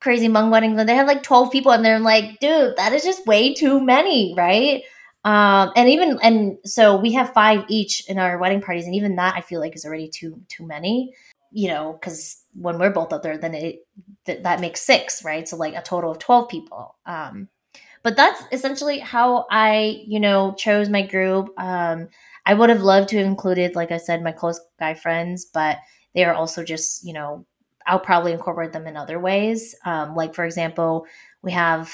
crazy Hmong weddings where they have like 12 people and they're like, dude, that is just way too many, right? Um, and even and so we have five each in our wedding parties, and even that I feel like is already too too many you know, because when we're both up there, then it th- that makes six, right? So like a total of twelve people. Um, but that's essentially how I, you know, chose my group. Um, I would have loved to have included, like I said, my close guy friends, but they are also just, you know, I'll probably incorporate them in other ways. Um, like for example, we have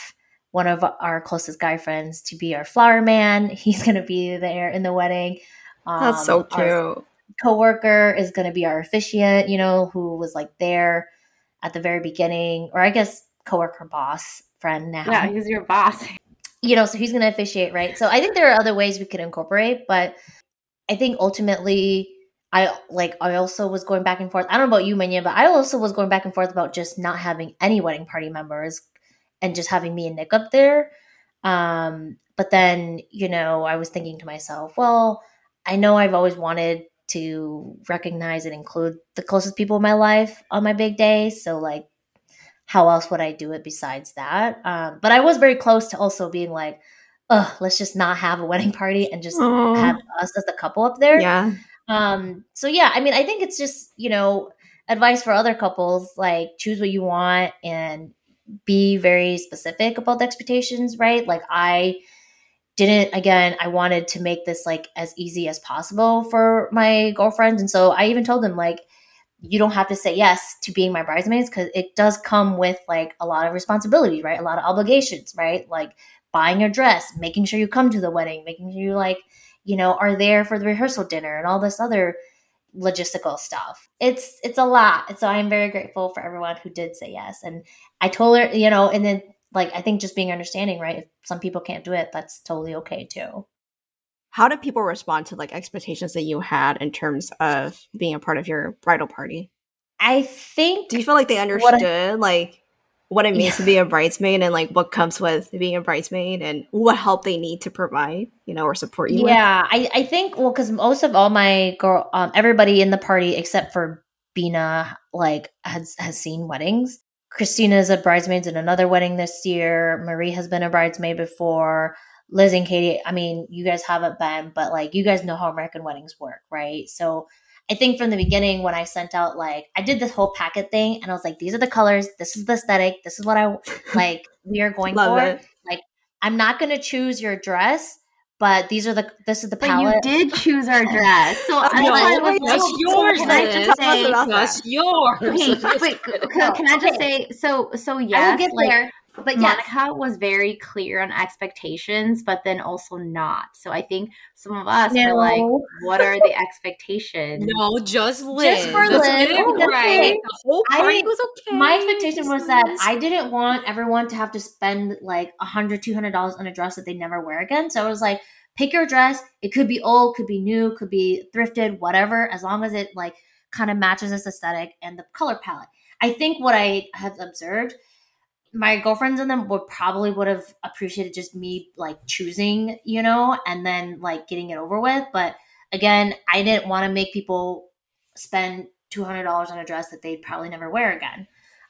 one of our closest guy friends to be our flower man. [laughs] He's going to be there in the wedding. Um, That's so cute. Co-worker is going to be our officiant, you know, who was like there at the very beginning, or I guess co-worker boss friend now. Yeah, he's your boss. [laughs] You know, so he's going to officiate, right? So I think there are other ways we could incorporate, but I think ultimately, I like. I also was going back and forth. I don't know about you, Manya, but I also was going back and forth about just not having any wedding party members and just having me and Nick up there. Um, but then, you know, I was thinking to myself, well, I know I've always wanted to recognize and include the closest people in my life on my big day. So, like, how else would I do it besides that? Um, but I was very close to also being like, oh, let's just not have a [laughs] wedding party and just Aww. have us as the couple up there. Yeah. Um, so yeah, I mean, I think it's just, you know, advice for other couples, like choose what you want and be very specific about the expectations, right? Like I didn't again, I wanted to make this like as easy as possible for my girlfriends. And so I even told them like you don't have to say yes to being my bridesmaids because it does come with like a lot of responsibilities, right? A lot of obligations, right? Like buying your dress, making sure you come to the wedding, making sure you like, you know, are there for the rehearsal dinner and all this other logistical stuff. It's it's a lot. So I'm very grateful for everyone who did say yes. And I told her, you know, and then like I think just being understanding, right? If some people can't do it, that's totally okay too. How did people respond to like expectations that you had in terms of being a part of your bridal party? I think Do you feel like they understood I, like what it means yeah. to be a bridesmaid and like what comes with being a bridesmaid and what help they need to provide, you know, or support you. Yeah, I, I think well because most of all my girl, um, everybody in the party except for Bina, like has has seen weddings. Christina is a bridesmaid in another wedding this year. Marie has been a bridesmaid before. Liz and Katie, I mean, you guys haven't been, but like you guys know how American weddings work, right? So I think from the beginning when I sent out like I did this whole packet thing and I was like, these are the colors, this is the aesthetic, this is what I like we are going for. It. Like I'm not gonna choose your dress, but these are the this is the palette. But you did choose our dress, so I no, that's yours. Can I just say that's yours? Okay, wait, can, can I just say so? So yes, I will get like, there. But Monica yes. was very clear on expectations, but then also not. So I think some of us no. are like, what are the expectations? No, just Liz. Just for Liz. right. The whole party I, was okay. My expectation was that I didn't want everyone to have to spend like a hundred, two hundred dollars on a dress that they never wear again. So I was like, pick your dress. It could be old, could be new, could be thrifted, whatever, as long as it like kind of matches this aesthetic and the color palette. I think what I have observed my girlfriends and them would probably would have appreciated just me like choosing, you know, and then like getting it over with. But again, I didn't want to make people spend two hundred dollars on a dress that they'd probably never wear again.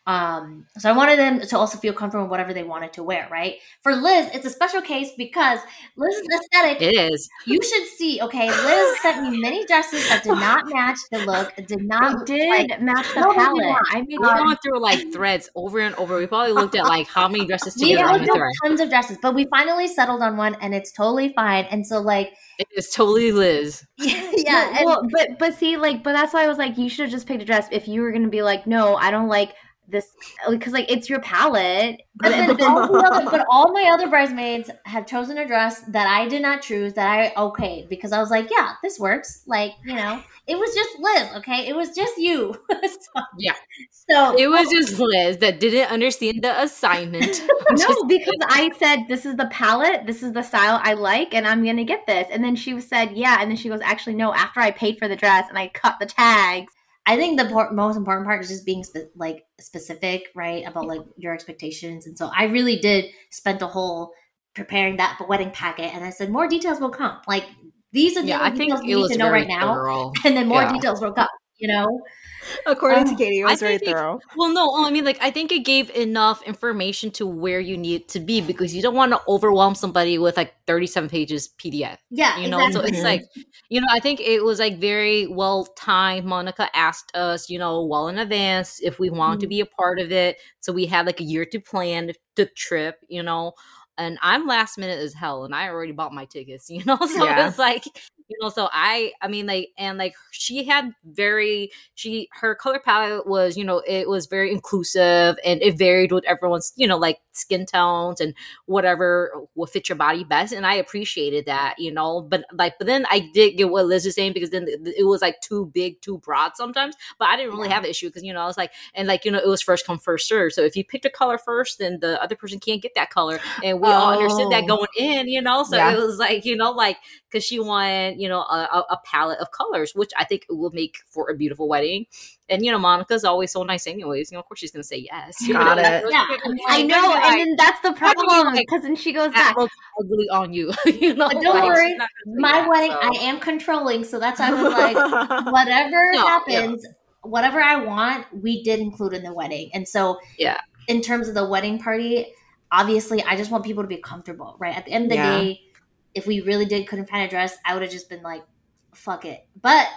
Um, so I wanted them to also feel comfortable in whatever they wanted to wear, right? For Liz, it's a special case because Liz's aesthetic. It is. You should see. Okay, Liz sent me many dresses that did not match the look. Did not did like, match the palette. I mean, we um, gone through like threads over and over. We probably looked at like how many dresses together. We looked at tons of dresses, but we finally settled on one, and it's totally fine. And so, like, it is totally Liz. [laughs] yeah. well, but but see, like, but that's why I was like, you should have just picked a dress. If you were going to be like, no, I don't like this because like it's your palette. But, then, but, all other, but [laughs] all my other bridesmaids have chosen a dress that I did not choose that I okayed because I was like, yeah, this works. Like you know, it was just Liz. Okay, it was just you. [laughs] so, yeah. So it was [laughs] just Liz that didn't understand the assignment. no, because I said this is the palette, this is the style I like, and I'm gonna get this. And then she said, yeah, and then she goes, actually, no. After I paid for the dress and I cut the tags I think the por- most important part is just being spe- like specific, right, about like your expectations. And so I really did spend a whole preparing that wedding packet, and I said more details will come. Like these are the yeah, details you need to know right now, and then more yeah. details will come. You know, [laughs] According to Katie, it was very thorough. well, no, I mean, like, I think it gave enough information to where you need to be because you don't want to overwhelm somebody with like 37 pages PDF. Yeah. You know, exactly. so it's like, you know, I think it was like very well timed. Monica asked us, you know, well in advance if we want mm-hmm. to be a part of it. So we had like a year to plan the trip, you know and I'm last minute as hell, and I already bought my tickets, [laughs] you know. So yeah. it's like you know so i i mean like and like she had very she her color palette was you know it was very inclusive and it varied with everyone's you know like skin tones and whatever will fit your body best and i appreciated that you know but like but then i did get what liz is saying because then it was like too big too broad sometimes but i didn't really have an issue because you know i was like and like you know it was first come first serve so if you picked a color first then the other person can't get that color and we oh. all understood that oh. going in you know so yeah. it was like you know like because she wanted you know a, a palette of colors which i think will make for a beautiful wedding and you know, Monica's always so nice, anyways. You know, of course she's gonna say yes. [laughs] Got it. Yeah, [laughs] I know, and then that's the problem because then she goes back ugly on you. [laughs] you know, but don't like, worry, my that, wedding so. I am controlling, so that's why I was like, whatever no, happens, yeah. whatever I want, we did include in the wedding, and so yeah, in terms of the wedding party, obviously, I just want people to be comfortable. Right at the end of the yeah. day, if we really did couldn't find a dress, I would have just been like, fuck it, but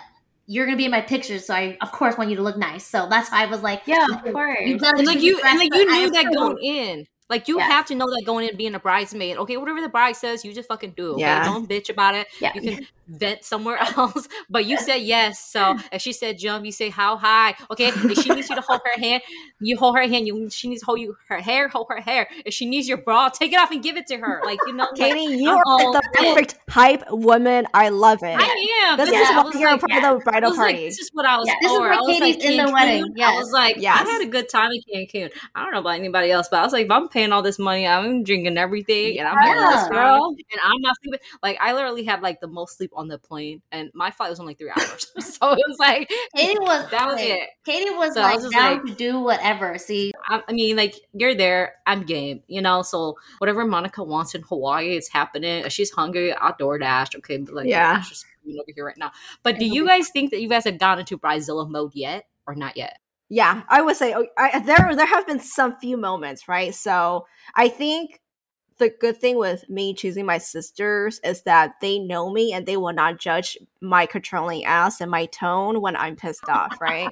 you're gonna be in my pictures, so I of course want you to look nice. So that's why I was like, yeah, of course. You and like you and like you knew that going in. Like you have to know that going in being a bridesmaid. Okay, whatever the bride says, you just fucking do. Okay? Yeah. Don't bitch about it. Yeah. You can vent somewhere [laughs] else. But you said [laughs] yes. So if she said jump, you say how high. Okay. If she needs you to hold her hand, you hold her hand. You she needs to hold you her hair, hold her hair. If she needs your bra, take it off and give it to her. Like you know, Katie, like, you are the perfect hype woman. I love it. I am. This yeah, is what you're like, part yeah. the bridal party. Like, this is what I was. Yeah, this is what Katie's like, in the wedding. Yes. I was like, yes. I had a good time in Cancun. I don't know about anybody else, but I was like, if I'm paying all this money, I'm drinking everything, and I'm yeah. this girl, and I'm not sleeping. Like I literally had like the most sleep on the plane and my flight was only three hours. [laughs] so it was like Katie was [laughs] that was it. Katie was so like was down like, to do whatever. See, I, I, mean, like you're there, I'm game, you know. So whatever Monica wants in Hawaii, it's happening. If she's hungry, I'll DoorDash. Okay, but like yeah, just over here right now. But do you mm-hmm. guys think that you guys have gone into Bridezilla mode yet, or not yet? Yeah, I would say oh, I, there there have been some few moments, right? So I think the good thing with me choosing my sisters is that they know me and they will not judge my controlling ass and my tone when I'm pissed off, right?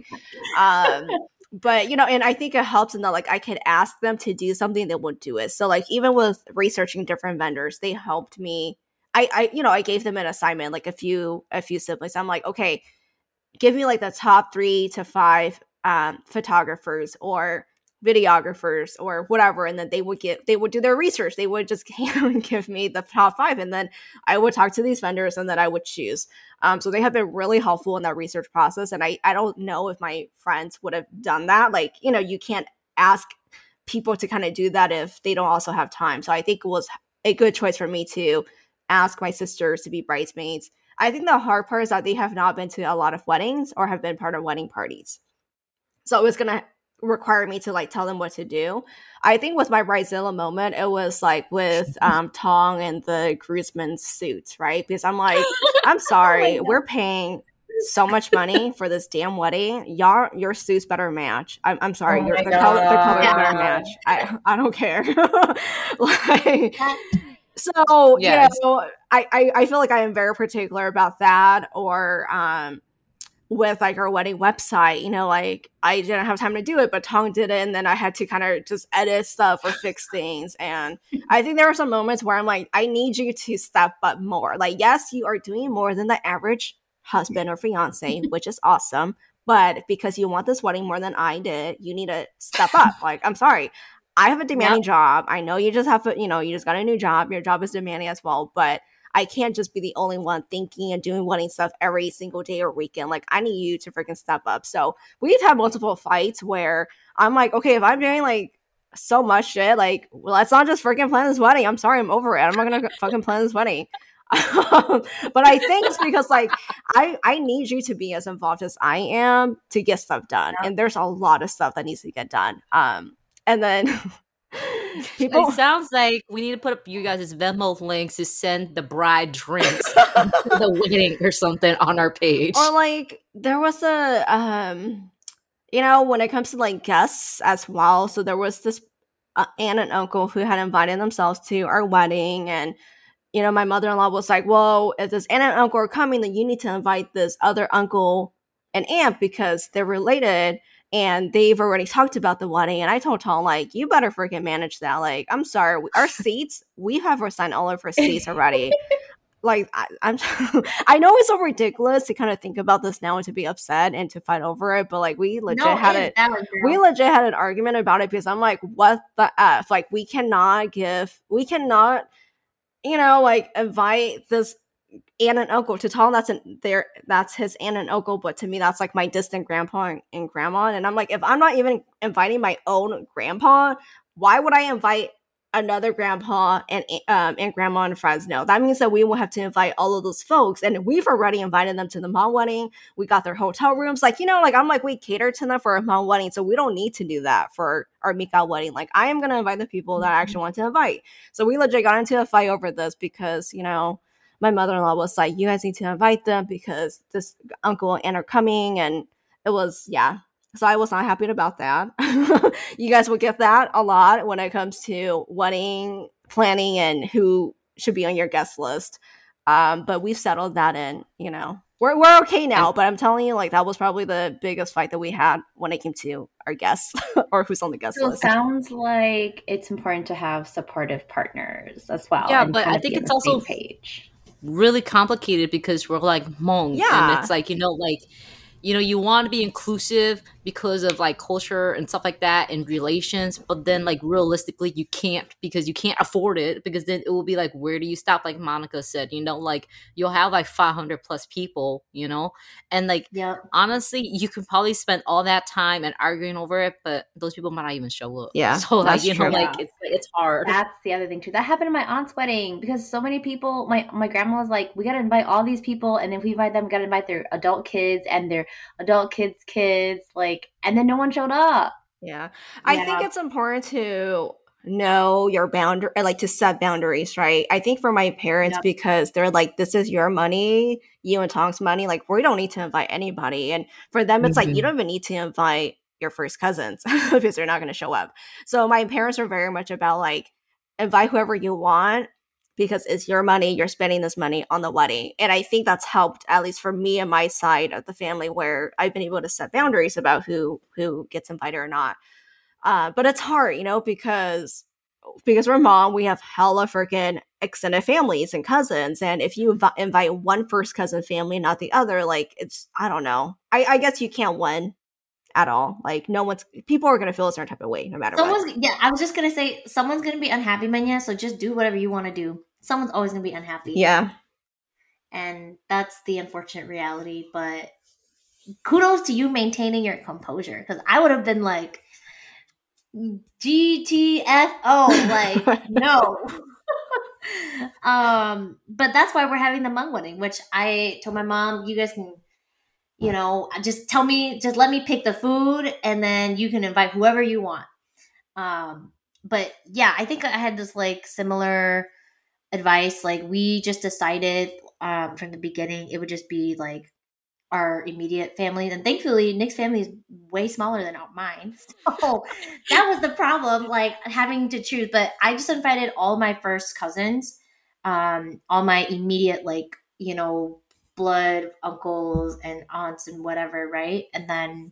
um, [laughs] but you know, and I think it helps in that like I could ask them to do something, they won't do it. So like even with researching different vendors, they helped me. I, I you know, I gave them an assignment, like a few a few siblings. I'm like, okay, give me like the top three to five um, photographers or videographers or whatever and then they would get they would do their research. They would just [laughs] give me the top five and then i would talk to these vendors and then i would choose. Um, so they have been really helpful in that research process and i i don't know if my friends would have done that. Like you know you can't ask people to kind of do that if they don't also have time. So i think it was a good choice for me to ask my sisters to be bridesmaids. I think the hard part is that they have not been to a lot of weddings or have been part of wedding parties. So it was gonna require me to like tell them what to do. I think with my Bridezilla moment, it was like with [laughs] um Tong and the groomsmen suits, right? Because I'm like, [laughs] I'm sorry, oh we're paying so much money for this damn wedding. Y'all, your suits better match. I'm, I'm sorry, oh your, the, color, the color yeah. better match. I, I don't care. [laughs] like, so yes. you know, I, I, I feel like I am very particular about that. Or um, with like our wedding website, you know, like I didn't have time to do it, but Tong did it, and then I had to kind of just edit stuff or fix [laughs] things. And I think there were some moments where I'm like, I need you to step up more. Like, yes, you are doing more than the average husband or fiance, [laughs] which is awesome. But because you want this wedding more than I did, you need to step up. [laughs] like, I'm sorry. I have a demanding yep. job. I know you just have to, you know, you just got a new job. Your job is demanding as well. But I can't just be the only one thinking and doing wedding stuff every single day or weekend. Like I need you to freaking step up. So we've had multiple fights where I'm like, okay, if I'm doing like so much shit, like well, let's not just freaking plan this wedding. I'm sorry, I'm over it. I'm not gonna [laughs] fucking plan this wedding. [laughs] but I think it's because like I I need you to be as involved as I am to get stuff done, yeah. and there's a lot of stuff that needs to get done. Um, and then [laughs] [laughs] People, it sounds like we need to put up you guys' Venmo links to send the bride drinks [laughs] the wedding or something on our page. Or like there was a um you know, when it comes to like guests as well. So there was this uh, aunt and uncle who had invited themselves to our wedding and you know, my mother-in-law was like, "Well, if this aunt and uncle are coming, then you need to invite this other uncle and aunt because they're related." And they've already talked about the wedding. And I told Tom, like, you better freaking manage that. Like, I'm sorry, our seats, we have assigned all of our [laughs] seats already. like I, am [laughs] I know it's so ridiculous to kind of think about this now and to be upset and to fight over it, but like we legit no, had it. We legit had an argument about it because I'm like, what the f? Like we cannot give, we cannot, you know, like invite this aunt and uncle to Tom. That's an there. That's his aunt and uncle, but to me, that's like my distant grandpa and, and grandma. And I'm like, if I'm not even inviting my own grandpa, why would I invite another grandpa and um, and grandma in Fresno. That means that we will have to invite all of those folks, and we've already invited them to the Hmong wedding. We got their hotel rooms, like you know, like I'm like we cater to them for a Hmong wedding, so we don't need to do that for our Mika wedding. Like I am gonna invite the people that I actually mm-hmm. want to invite. So we legit got into a fight over this because you know my mother in law was like, "You guys need to invite them because this uncle and aunt are coming," and it was yeah so I was not happy about that. [laughs] you guys will get that a lot when it comes to wedding planning and who should be on your guest list. Um, but we've settled that in, you know. We're we're okay now, but I'm telling you, like that was probably the biggest fight that we had when it came to our guests [laughs] or who's on the guest so list. It sounds like it's important to have supportive partners as well. Yeah, but I think it's also page. Really complicated because we're like Hmong. Yeah. And it's like, you know, like you know you want to be inclusive because of like culture and stuff like that and relations but then like realistically you can't because you can't afford it because then it will be like where do you stop? Like monica said you know like you'll have like 500 plus people you know? And like yeah honestly you can probably spend all that time and arguing over it but those people might not even show up. Yeah [laughs] so like you know like it's it's hard. That's the other thing too that happened at my aunt's wedding because so many people my my grandma was like we gotta invite all these people and if we invite them we gotta invite their adult kids and their adult kids kids like and then no one showed up yeah i think it's important to know your boundary like to set boundaries right i think for my parents yep. because they're like this is your money you and tom's money like we don't need to invite anybody and for them it's mm-hmm. like you mm-hmm. don't even need to invite your first cousins [laughs] because they're not going to show up so my parents are very much about like invite whoever you want because it's your money you're spending this money on the wedding. And i think that's helped at least for me and my side of the family where i've been able to set boundaries about who who gets invited or not. Uh, but it's hard you know because because we're Hmong we have hella freaking extended families and cousins. And if you inv- invite one first cousin family not the other like it's i don't know. I, I guess you can't win at all. Like no one's people are gonna feel a certain type of way no matter someone's, what. Yeah, I was just gonna say someone's gonna be unhappy, Manya. So just do whatever you want to do. Someone's always gonna be unhappy. Yeah, and that's the unfortunate reality. But kudos to you maintaining your composure because I would have been like GTFO, [laughs] like no. [laughs] um, but that's why we're having the Hmong wedding, which I told my mom, you guys can you know, just tell me, just let me pick the food and then you can invite whoever you want. Um, but yeah, I think I had this like similar advice. Like we just decided um, from the beginning it would just be like our immediate family. And thankfully, Nick's family is way smaller than mine. [laughs] So that was the problem, like having to choose. But I just invited all my first cousins, um, all my immediate, like, you know, blood uncles and aunts and whatever, right? And then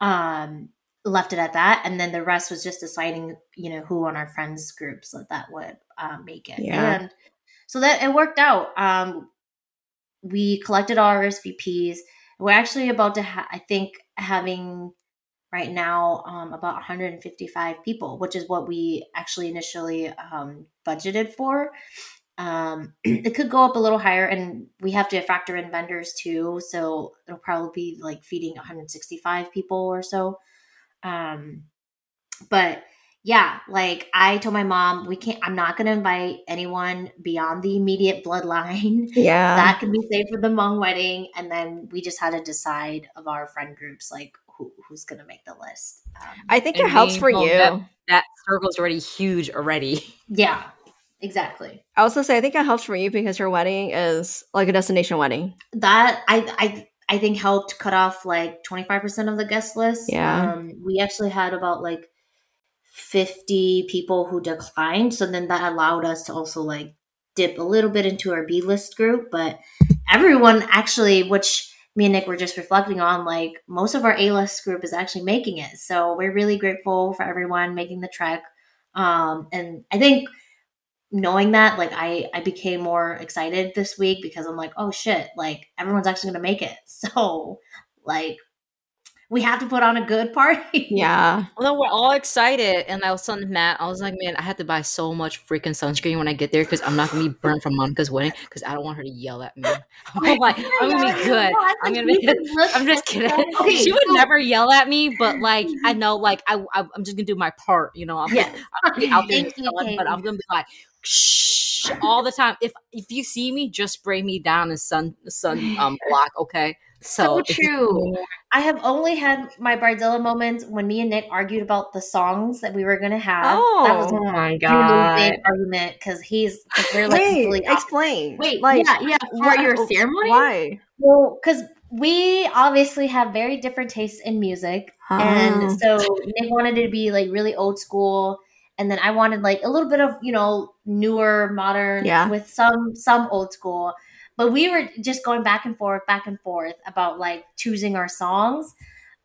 um left it at that. And then the rest was just deciding you know who on our friends groups that that would um, make it. Yeah. and so that it worked out. Um we collected our rsvps we're actually about to ha- i think having right now um, about 155 people which is what we actually initially um, budgeted for um, it could go up a little higher, and we have to factor in vendors too. So it'll probably be like feeding 165 people or so. Um, but yeah, like I told my mom, we can't. I'm not going to invite anyone beyond the immediate bloodline. [laughs] Yeah, that can be saved for the Hmong wedding, and then we just had to decide of our friend groups, like who, who's going to make the list. Um, I think it helps for you. That, that circle's already huge already. [laughs] Yeah, Exactly. I also say I think it helps for you because your wedding is like a destination wedding. That I I I think helped cut off like 25% of the guest list. Yeah. Um, we actually had about like 50 people who declined. So then that allowed us to also like dip a little bit into our B list group. But everyone actually, which me and Nick were just reflecting on, like most of our A list group is actually making it. So we're really grateful for everyone making the trek. Um, and I think knowing that, like I I became more excited this week because I'm like, oh shit, like everyone's actually gonna make it. [laughs] So like we have to put on a good party. [laughs] Yeah. Well, we're all excited, and I was telling Matt, I was like, man, I have to buy so much freaking sunscreen when I get there because I'm not gonna be burnt from Monica's wedding because I don't want her to yell at me. [laughs] I'm like, I'm gonna be good. I'm gonna be. I'm just kidding. Okay, she would so- never yell at me, but like I know, like I, I am just gonna do my part. You know, I'm, yes. I'm be out there, yelling, but I'm gonna be like. Shh, all the time. If if you see me, just spray me down in sun sun [sighs] um block, okay? So, so true. I have only had my Bridezilla moments when me and Nick argued about the songs that we were going to have. Oh, that was oh my god, big argument because he's cause we're like Wait, really explain. Wait, like yeah, yeah, for your ceremony. Why? Well, because we obviously have very different tastes in music, and ah. so Nick wanted it to be like really old school, and then I wanted like a little bit of you know newer, modern, yeah. with some some old school. But we were just going back and forth, back and forth about like choosing our songs.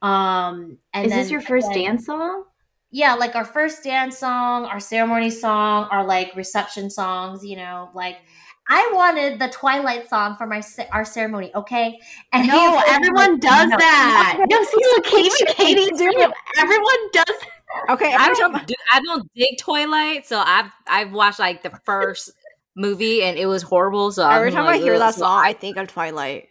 Um, and is then, this your first then, dance song? Yeah, like our first dance song, our ceremony song, our like reception songs. You know, like I wanted the Twilight song for my our ceremony, okay? And no, everyone does no. that. No, see, Katie, Katie, do everyone does. Okay, I don't, do, I don't dig Twilight, so I've I've watched like the first movie and it was horrible. So every I'm time like, I hear that song, I think of Twilight.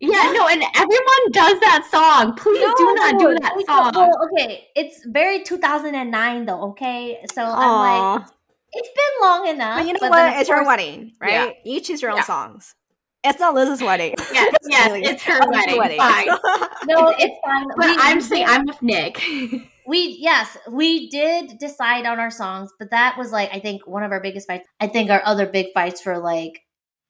Yeah, no, and everyone does that song. Please no, do not do that song. Well, okay, it's very 2009 though. Okay, so Aww. I'm like, it's been long enough. But you know but what? It's course, her wedding, right? Yeah. You choose your own yeah. songs. It's not Liz's wedding. [laughs] Yes, yes, [laughs] it's her wedding. wedding. Fine. no, it's fine. But we, I'm saying I'm with Nick. [laughs] we yes we did decide on our songs but that was like i think one of our biggest fights. I think our other big fights were like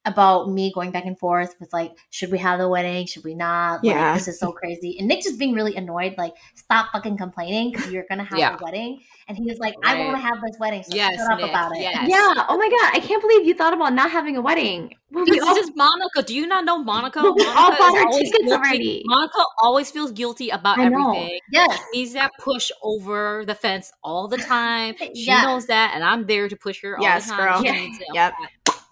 about me going back and forth with like, should we have the wedding? Should we not? Like, yeah. this is so crazy. And Nick just being really annoyed, like, stop fucking complaining because you're gonna have yeah. a wedding. And he was like, right. I want to have this wedding. So yes, shut up Nick, about it. Yes. Yeah. Oh my god, I can't believe you thought about not having a wedding. Well, this all- is Monica. Do you not know Monica? Well, we Monica all bought our tickets guilty. already. Monica always feels guilty about everything. Yes. She needs that push over the fence all the time. [laughs] She yes. knows that, and I'm there to push her all yes, the time. Girl. Yeah. Yep.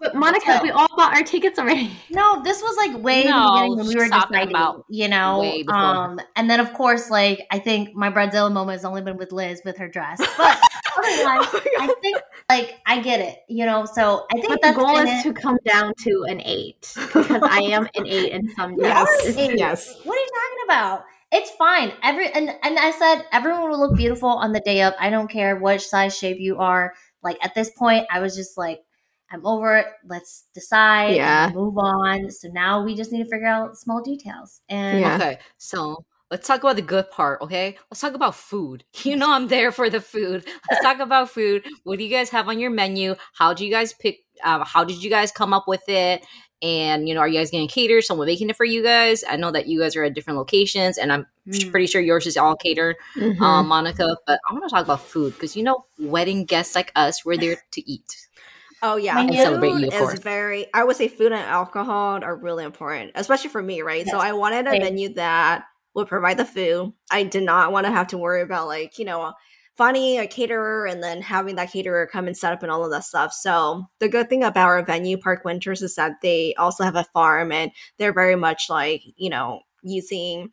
But Monica, we all bought our tickets already. [laughs] No, this was like way no, in the beginning when we were deciding about, you know. Um, and then of course, like I think my Bridezilla moment has only been with Liz with her dress, but [laughs] otherwise, oh I think like I get it, you know. So I think but the goal is it. to come down to an eight because I am an eight in some days. Yes, yes. What are you talking about? It's fine. Every and and I said everyone will look beautiful on the day of. I don't care what size shape you are. Like at this point, I was just like, I'm over it. Let's decide. Yeah. move on. So now we just need to figure out small details. And yeah. okay, so let's talk about the good part. Okay, let's talk about food. [laughs] You know, I'm there for the food. Let's talk [laughs] about food. What do you guys have on your menu? How do you guys pick? Um, how did you guys come up with it? And you know, are you guys getting catered? Someone making it for you guys? I know that you guys are at different locations, and I'm mm. pretty sure yours is all catered, mm-hmm. um, Monica. But I want to talk about food because you know, wedding guests like us, we're there to eat. Oh yeah, you. Is very. I would say food and alcohol are really important, especially for me, right? Yes. So I wanted a Same. venue that would provide the food. I did not want to have to worry about like you know finding a caterer and then having that caterer come and set up and all of that stuff. So the good thing about our venue, Park Winters, is that they also have a farm and they're very much like you know using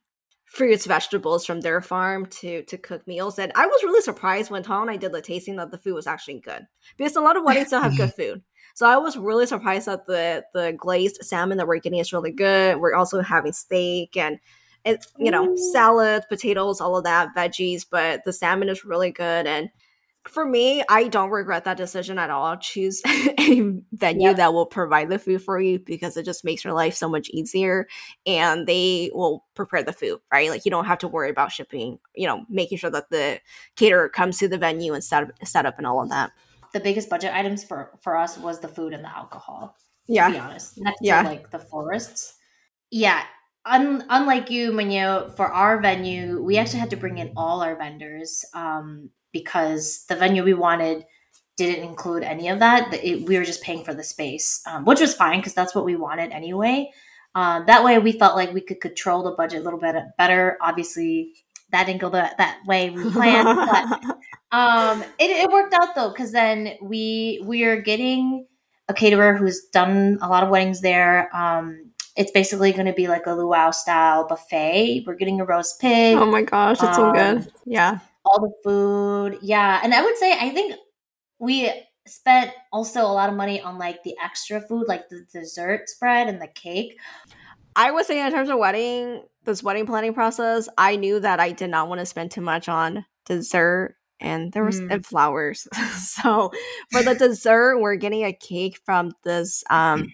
fruits, vegetables from their farm to to cook meals. And I was really surprised when Tom and I did the tasting that the food was actually good because a lot of weddings don't have good [laughs] food. So I was really surprised that the the glazed salmon that we're getting is really good. We're also having steak and it's you know mm. salad, potatoes, all of that, veggies, but the salmon is really good and for me, I don't regret that decision at all. Choose [laughs] a venue yep. that will provide the food for you because it just makes your life so much easier and they will prepare the food, right? Like you don't have to worry about shipping, you know, making sure that the caterer comes to the venue and set up, set up and all of that. The biggest budget items for for us was the food and the alcohol. Yeah. To be honest. Yeah. like the florists. Yeah. Un- unlike you, Manu, for our venue, we actually had to bring in all our vendors. Um, because the venue we wanted didn't include any of that. It, we were just paying for the space, um, which was fine because that's what we wanted anyway. Uh, that way, we felt like we could control the budget a little bit better. Obviously, that didn't go that, that way we planned, [laughs] but um, it, it worked out though because then we we are getting a caterer who's done a lot of weddings there. Um, it's basically going to be like a luau style buffet. We're getting a roast pig. Oh my gosh, it's so good. Um, yeah, all the food. Yeah, and I would say I think we spent also a lot of money on like the extra food, like the dessert spread and the cake. I would say in terms of wedding, this wedding planning process, I knew that I did not want to spend too much on dessert and there was mm. and flowers. [laughs] so for the dessert, we're getting a cake from this um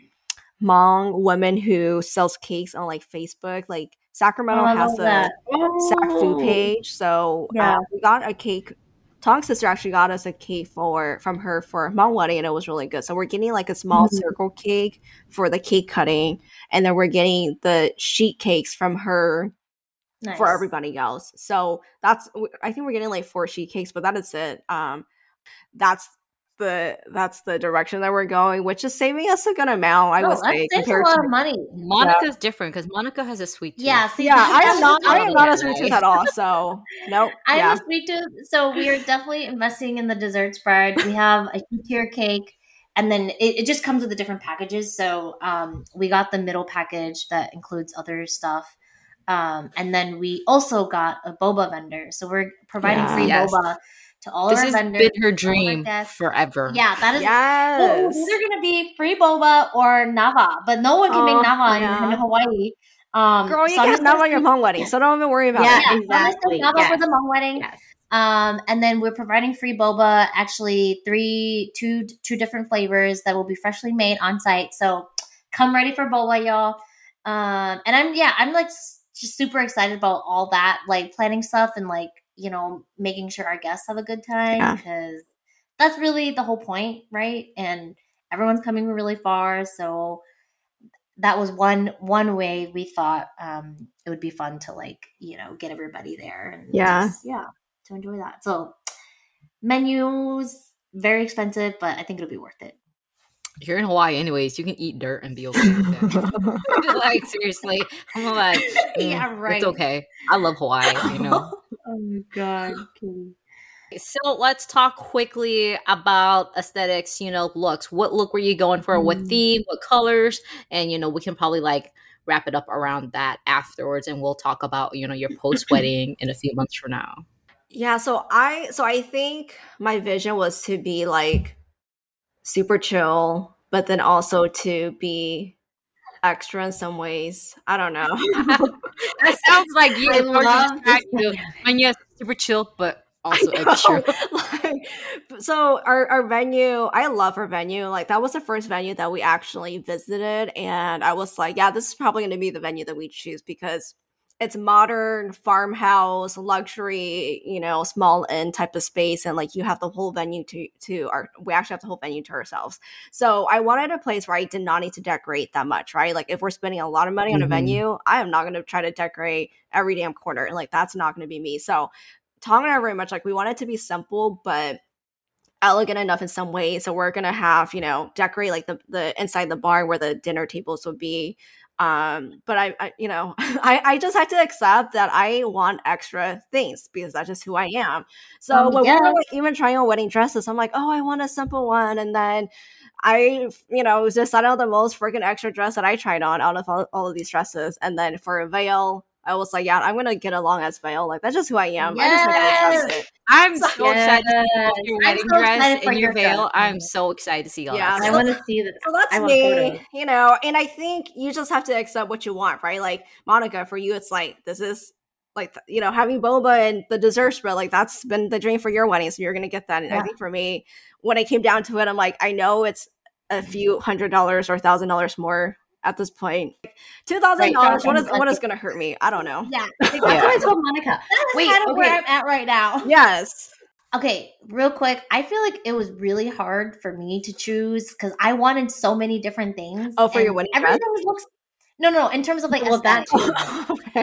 Hmong woman who sells cakes on like Facebook. Like Sacramento oh, has a oh. Sac food page. So uh, yeah. Uh, we got a cake Tong's sister actually got us a cake for from her for Hmong wedding, and it was really good. So we're getting like a small mm-hmm. circle cake for the cake cutting, and then we're getting the sheet cakes from her nice. for everybody else. So that's I think we're getting like four sheet cakes, but that is it. Um, that's the that's the direction that we're going, which is saving us a good amount. I would say saves a lot of money. Monica's yeah. different because Monica has a sweet tooth. Yeah, see, yeah. I am not. I am not a sweet tooth at all. So nope. I yeah. have a sweet tooth, so we are definitely investing in the dessert spread. We have a tier cake, and then it, it, just comes with the different packages. So um, we got the middle package that includes other stuff. Um, and then we also got a boba vendor. So we're providing yeah, free yes. boba to all this our vendors. This has been her dream forever. Yeah, that is. Yes. Well, either going to be free boba or nava, but no one can oh, make nava yeah. in, in, Hawaii. Um, Girl, you so can have nava on your Hmong wedding, so don't even worry about yeah, it. Yeah, exactly. nava yes. for the Hmong wedding. Yes. Um, and then we're providing free boba, actually three, two, two different flavors that will be freshly made on site. So come ready for boba, y'all. Um, and I'm yeah, I'm like just super excited about all that, like planning stuff and like you know, making sure our guests have a good time yeah. because that's really the whole point, right? And everyone's coming really far, so that was one one way we thought um, it would be fun to like you know get everybody there and yeah just, yeah to enjoy that. So menus very expensive, but I think it'll be worth it. You're in Hawaii, anyways. You can eat dirt and be okay with it. [laughs] like seriously, I'm like, [laughs] mm, yeah, right. It's okay. I love Hawaii. You know. [laughs] oh my god. So let's talk quickly about aesthetics. You know, looks. What look were you going for? Mm. What theme? What colors? And you know, we can probably like wrap it up around that afterwards, and we'll talk about you know your [clears throat] post wedding in a few months from now. Yeah. So I so I think my vision was to be like super chill, but then also to be extra in some ways. I don't know. [laughs] that sounds like you. I love you. And yes, super chill, but [laughs] also extra. like, so our, our venue, I love our venue. Like that was the first venue that we actually visited, and I was like, yeah, this is probably going to be the venue that we choose because it's modern farmhouse luxury you know small inn type of space and like you have the whole venue to to our we actually have the whole venue to ourselves. So i wanted a place where i did not need to decorate that much right? Like if we're spending a lot of money on mm-hmm. a venue i am not going to try to decorate every damn corner and like that's not going to be me. So tom and i are very much like we want it to be simple but elegant enough in some way so we're gonna have you know decorate like the the inside the bar where the dinner tables would be um but I, I, you know [laughs] i i just had to accept that i want extra things because that's just who i am so um, when yes. we were like, even trying on wedding dresses i'm like oh i want a simple one and then i you know decided on the most freaking extra dress that i tried on out of all, all of these dresses and then for a veil I was like, yeah, I'm gonna get along as veil. Like that's just who I am. Yes. I just trust it. I'm so yes. excited to see your wedding so dress and your veil. I'm so excited to see all yeah, that. I want to see that. So that's me, photos. you know. And I think you just have to accept what you want, right? Like Monica, for you, it's like this is like you know having boba and the dessert spread like that's been the dream for your wedding so you're gonna get that and yeah. i think for me when it came down to it i'm like i know it's a few hundred dollars or thousand dollars more at this point. Two thousand dollars. What is what is going to hurt me? I don't know. Yeah, [laughs] that's what I told Monica. [laughs] That is Wait, kind of okay. where I'm at right now. Yes. Okay, real quick. I feel like it was really hard for me to choose because I wanted so many different things. Oh, for your wedding everything dress? looks. No, no. In terms of like well, that too. [laughs]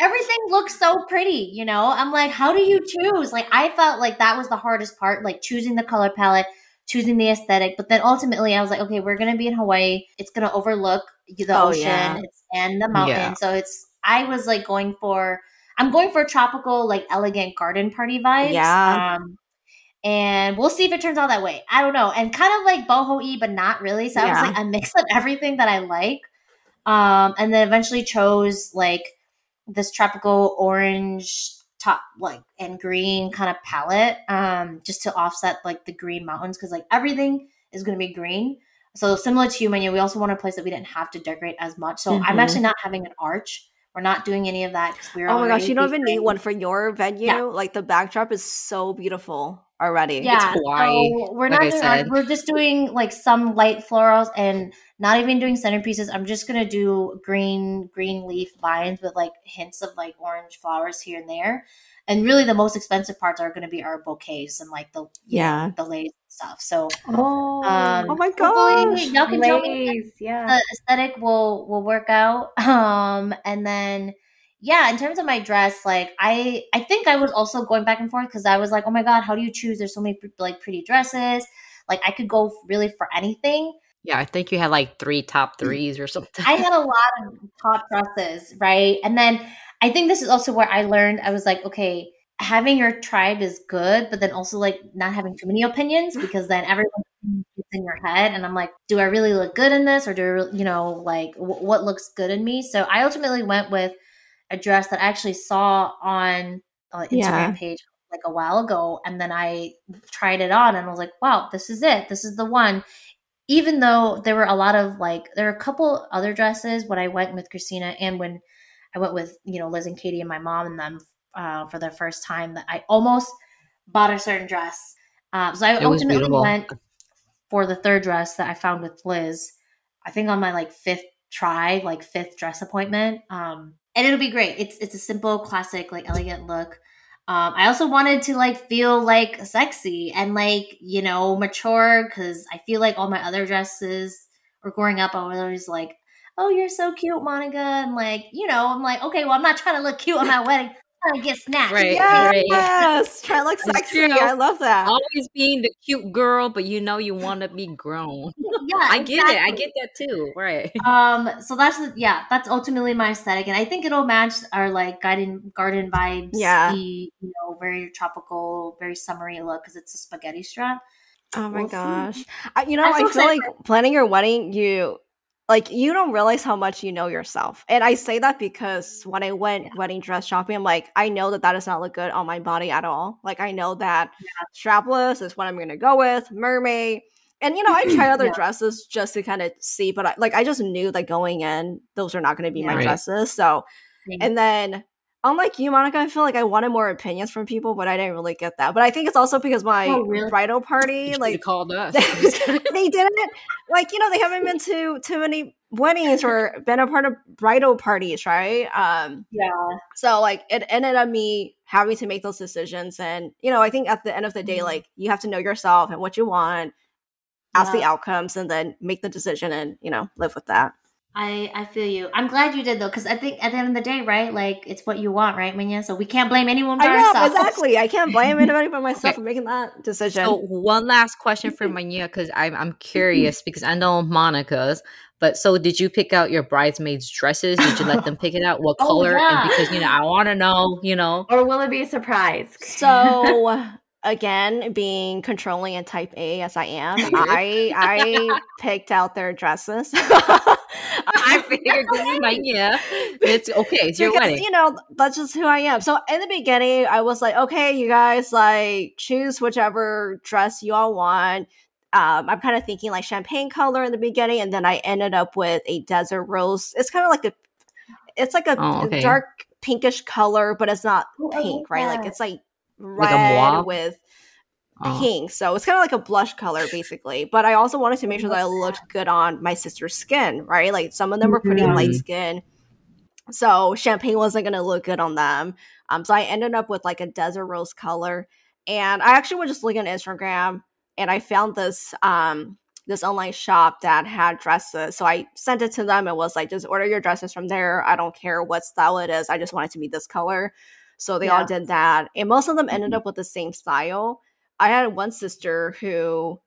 everything looks so pretty. You know, I'm like, how do you choose? Like, I felt like that was the hardest part, like choosing the color palette choosing the aesthetic. But then ultimately, I was like, okay, we're gonna be in Hawaii. It's gonna overlook the oh, ocean yeah. and the mountain. Yeah. So it's I was like going for. I'm going for tropical, like elegant garden party vibes. Yeah. Um, and we'll see if it turns out that way. I don't know. And kind of like boho y, but not really. So I was like a mix of everything that I like. Um, and then eventually chose like this tropical orange top like and green kind of palette um just to offset like the green mountains because like everything is going to be green so similar to you menu we also want a place that we didn't have to decorate as much so i'm Mhm. actually not having an arch we're not doing any of that because we're Oh my gosh, you don't even need one for your venue. Yeah. Like the backdrop is so beautiful already. yeah Hawaii, so we're like not I doing said. art. we're just doing like some light florals and not even doing centerpieces i'm just gonna do green green leaf vines with like hints of like orange flowers here and there and really the most expensive parts are going to be our bouquets and like the Yeah. yeah the lace stuff so Oh, um Oh my god, y'all can tell me Lace, yeah. the aesthetic will will work out [laughs] um and then yeah in terms of my dress like i i think i was also going back and forth because i was like oh my god how do you choose? There's so many like pretty dresses. Like i could go really for anything. Yeah, I think you had like three top mm. threes or something. i had a [laughs] lot of top dresses right? And then i think this is also where i learned i was like okay having your tribe is good but then also like not having too many opinions [laughs] because then everyone gets in your head. And i'm like do i really look good in this or do I, you know like w- what looks good in me? So i ultimately went with a dress that i actually saw on uh, instagram Yeah. page like a while ago and then i tried it on and I was like wow this is it this is the one even though there were a lot of like there are a couple other dresses when I went with Christina and when I went with you know Liz and Katie and my mom and them uh, for the first time that I almost bought a certain dress. Um, so I It ultimately went for the third dress that I found with Liz. I think on my like fifth try, like fifth dress appointment. Um, and it'll be great. It's it's a simple, classic, like elegant look. Um, I also wanted to like feel like sexy and like you know mature because I feel like all my other dresses or growing up I was always like, oh you're so cute, Monica, and like you know I'm like okay, well I'm not trying to look cute on my [laughs] wedding, I'm trying get snatched. Right. Yes, try to look It's sexy. true. I love that. Always being the cute girl, but you know you want to be grown. [laughs] Yeah, I get it. I get that too. Right. [laughs] Um, so that's yeah, that's ultimately my aesthetic, and I think it'll match our like garden garden vibes. Yeah. the, you know, very tropical, very summery look because it's a spaghetti strap. Oh my We'll gosh. I, you know, I'm I feel excited like planning your wedding, you like you don't realize how much you know yourself. And I say that because mm-hmm. when I went wedding dress shopping, I'm like, I know that that does not look good on my body at all. Like I know that strapless is what I'm going to go with, mermaid. And you know, I try other [clears throat] Yeah. dresses just to kind of see, but I, like I just knew that going in, those are not going to be Yeah. my Right. dresses. So, Same. and then unlike you, Monica, I feel like I wanted more opinions from people, but I didn't really get that. But I think it's also because my Oh, really? bridal party, like called us. [laughs] [laughs] they didn't like you know they haven't been to too many weddings or been a part of bridal parties right um yeah, so like it ended up me having to make those decisions and you know i think at the end of the day Mhm. like you have to know yourself and what you want ask the outcomes and then make the decision and you know live with that I I feel you. I'm glad you did though, because I think at the end of the day, right, like it's what you want, right, Minya? So we can't blame anyone but i know ourselves. exactly i can't blame [laughs] anybody but myself Okay. for making that decision So one last question for [laughs] Mania because I'm I'm curious [laughs] because I know Monica's. But so did you pick out your bridesmaids' dresses? Did you let them pick it out? What Oh, color? yeah. And because you know, I want to know. You know, Or will it be a surprise? So again, being controlling and type A as I am, I I picked out their dresses. I [laughs] figured this is Mania. [laughs] It's okay. It's your wedding. You know, that's just who I am. So in the beginning, I was like, okay, you guys like choose whichever dress you all want. Um, I'm kind of thinking like champagne color in the beginning, and then I ended up with a desert rose. It's kind of like a, it's like a, Oh, okay. dark pinkish color, but it's not Oh, I pink, right? Like it's like Like red mauve? with. Pink. So it's kind of like a blush color, [laughs] basically. But I also wanted to make sure that I looked good on my sister's skin, right? Like some of them were pretty Mhm. light skin. So champagne wasn't going to look good on them. Um, so I ended up with like a desert rose color. And I actually was just looking on Instagram and I found this um this online shop that had dresses. So I sent it to them and was like, just order your dresses from there. I don't care what style it is. I just want it to be this color. So they all did that. And most of them ended up with the same style. I had one sister who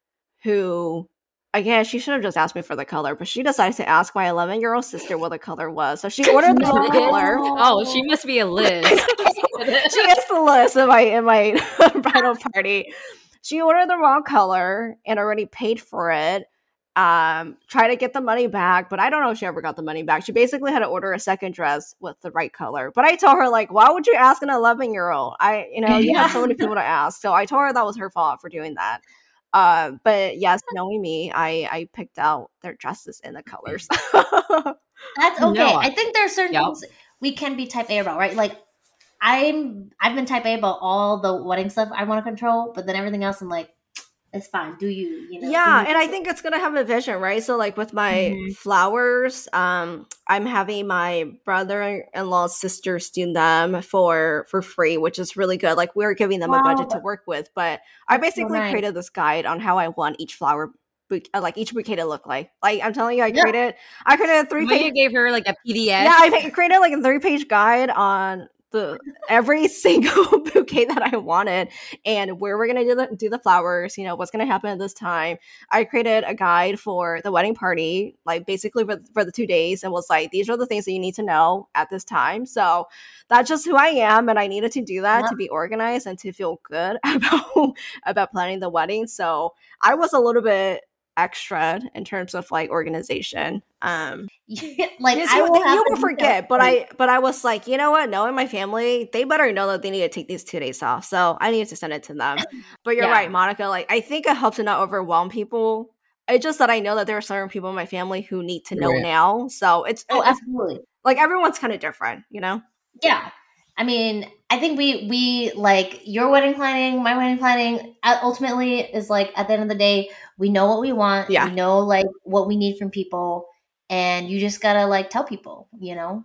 who again, she should have just asked me for the color, but she decided to ask my 11 year old sister what the color was. So she ordered the wrong color. [laughs] Oh, she must be a Liz. [laughs] she is the list in my in my [laughs] bridal party. She ordered the wrong color and already paid for it. Um, try to get the money back, but I don't know if she ever got the money back. She basically had to order a second dress with the right color. But I told her, like, why would you ask an 11 year old? I, you know, you yeah. have so many people to ask. So I told her that was her fault for doing that. Uh, but yes, [laughs] knowing me, I I picked out their dresses in the colors. That's [laughs] okay. No. I think there are certain yep. things we can be type A about, right? Like I'm I've been type A about all the wedding stuff I want to control, but then everything else I'm like, it's fine. Do you, you know? Yeah, and I think it's gonna have a vision, right? So like with my mm-hmm. flowers, um, I'm having my brother-in-law's sisters do them for for free, which is really good. Like we're giving them wow. a budget to work with, but I basically created this guide on how I want each flower uh, like each bouquet to look like. Like I'm telling you, I yeah. created I created a three page. You gave her like a PDF. Yeah, I created like a three page guide on the every [laughs] single bouquet that I wanted and where we're gonna do the do the flowers, you know, what's gonna happen at this time. I created a guide for the wedding party, like basically for, for the two days, and was like, these are the things that you need to know at this time. So that's just who I am, and I needed to do that yeah. to be organized and to feel good [laughs] about about planning the wedding. So I was a little bit extra in terms of like organization. Um [laughs] like I will, you, will forget, but I but I was like, you know what? Knowing my family, they better know that they need to take these two days off. So I needed to send it to them. [coughs] But you're yeah. right, Monica. Like I think it helps to not overwhelm people. It's just that I know that there are certain people in my family who need to know right. now. So it's oh, absolutely. Like everyone's kind of different, you know. Yeah, I mean, I think we we like your wedding planning, my wedding planning. Uh, ultimately, is like at the end of the day, we know what we want. Yeah. We know like what we need from people, and you just gotta like tell people, you know.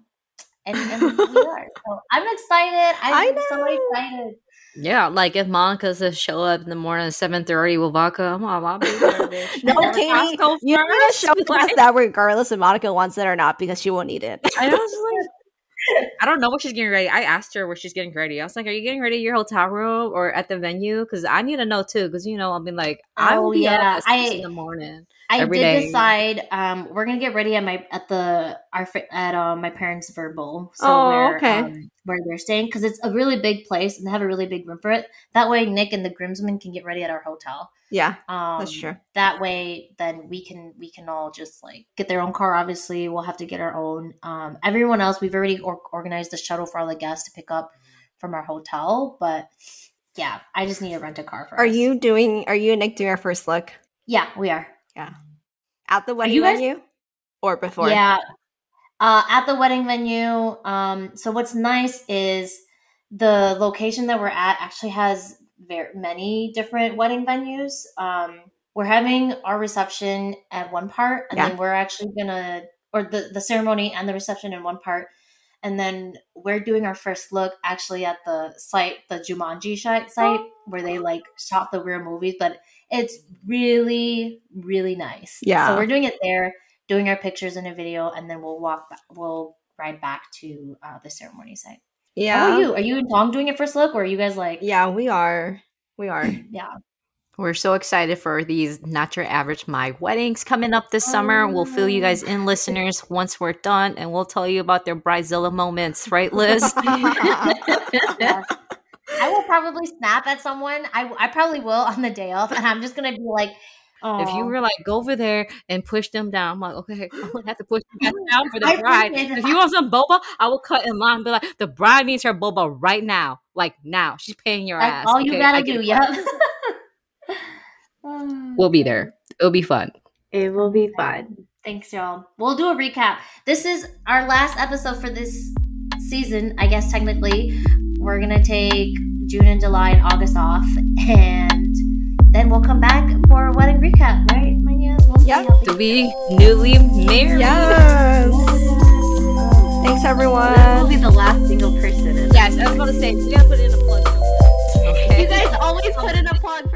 And, and we [laughs] are. So I'm excited. I'm so excited. Yeah, like if Monica says show up in the morning at seven thirty with vodka, I'm all, I'll be there, [laughs] bitch. no, Katie, you're gonna show [laughs] up that regardless if Monica wants it or not because she won't need it. I was like, I don't know what she's getting ready. I asked her where she's getting ready. I was like, "Are you getting ready at your hotel room or at the venue?" Because I need to know too. Because you know, I'll be like, "I will be yeah. I, in the morning." I did day. decide. Um, we're gonna get ready at my at the our at um, my parents' Vrbo. So oh, where, okay. Um, where they're staying because it's a really big place and they have a really big room for it. That way, Nick and the groomsmen can get ready at our hotel. Yeah, um, that's true. That way, then we can we can all just like get their own car. Obviously, we'll have to get our own. Um, everyone else, we've already or- organized the shuttle for all the guests to pick up from our hotel, but yeah, I just need to rent a car for. Are us. you doing? Are you and Nick doing our first look? Yeah, we are. Yeah. At the wedding guys- venue or before? Yeah. Uh, at the wedding venue. Um, so what's nice is the location that we're at actually has very many different wedding venues. Um, we're having our reception at one part, and yeah. then we're actually gonna, or the the ceremony and the reception in one part, and then we're doing our first look actually at the site, the Jumanji site, where they like shot the real movies, but it's really, really nice. Yeah. So we're doing it there, doing our pictures in a video, and then we'll walk. Back, we'll ride back to uh, the ceremony site. Yeah. How are you? Are you and Tom doing it first look, or are you guys like? Yeah, we are. We are. [clears throat] yeah. We're so excited for these not your average my weddings coming up this summer. We'll fill you guys in, listeners, once we're done, and we'll tell you about their bridezilla moments, right, Liz? [laughs] [laughs] [laughs] I will probably snap at someone. I, I probably will on the day off, and I'm just gonna be like, Aww. If you were like, go over there and push them down, I'm like, okay, [laughs] I'm gonna have to push them down for [laughs] the bride. If you want some boba, I will cut in line. Be like, the bride needs her boba right now, like now. She's paying your That's ass. All okay, you gotta do, yep. [laughs] we'll be there. [sighs] It'll be fun. It will be fun. Thanks, y'all. We'll do a recap. This is our last episode for this season, I guess technically. We're gonna take June and July and August off, and then we'll come back for a wedding recap, right, Manya? We'll yep. To be newly married. Yes. Thanks, everyone. We'll be the last single person. Yes, I was going to say, we gotta put in a plug. Okay. You guys always put in a plug.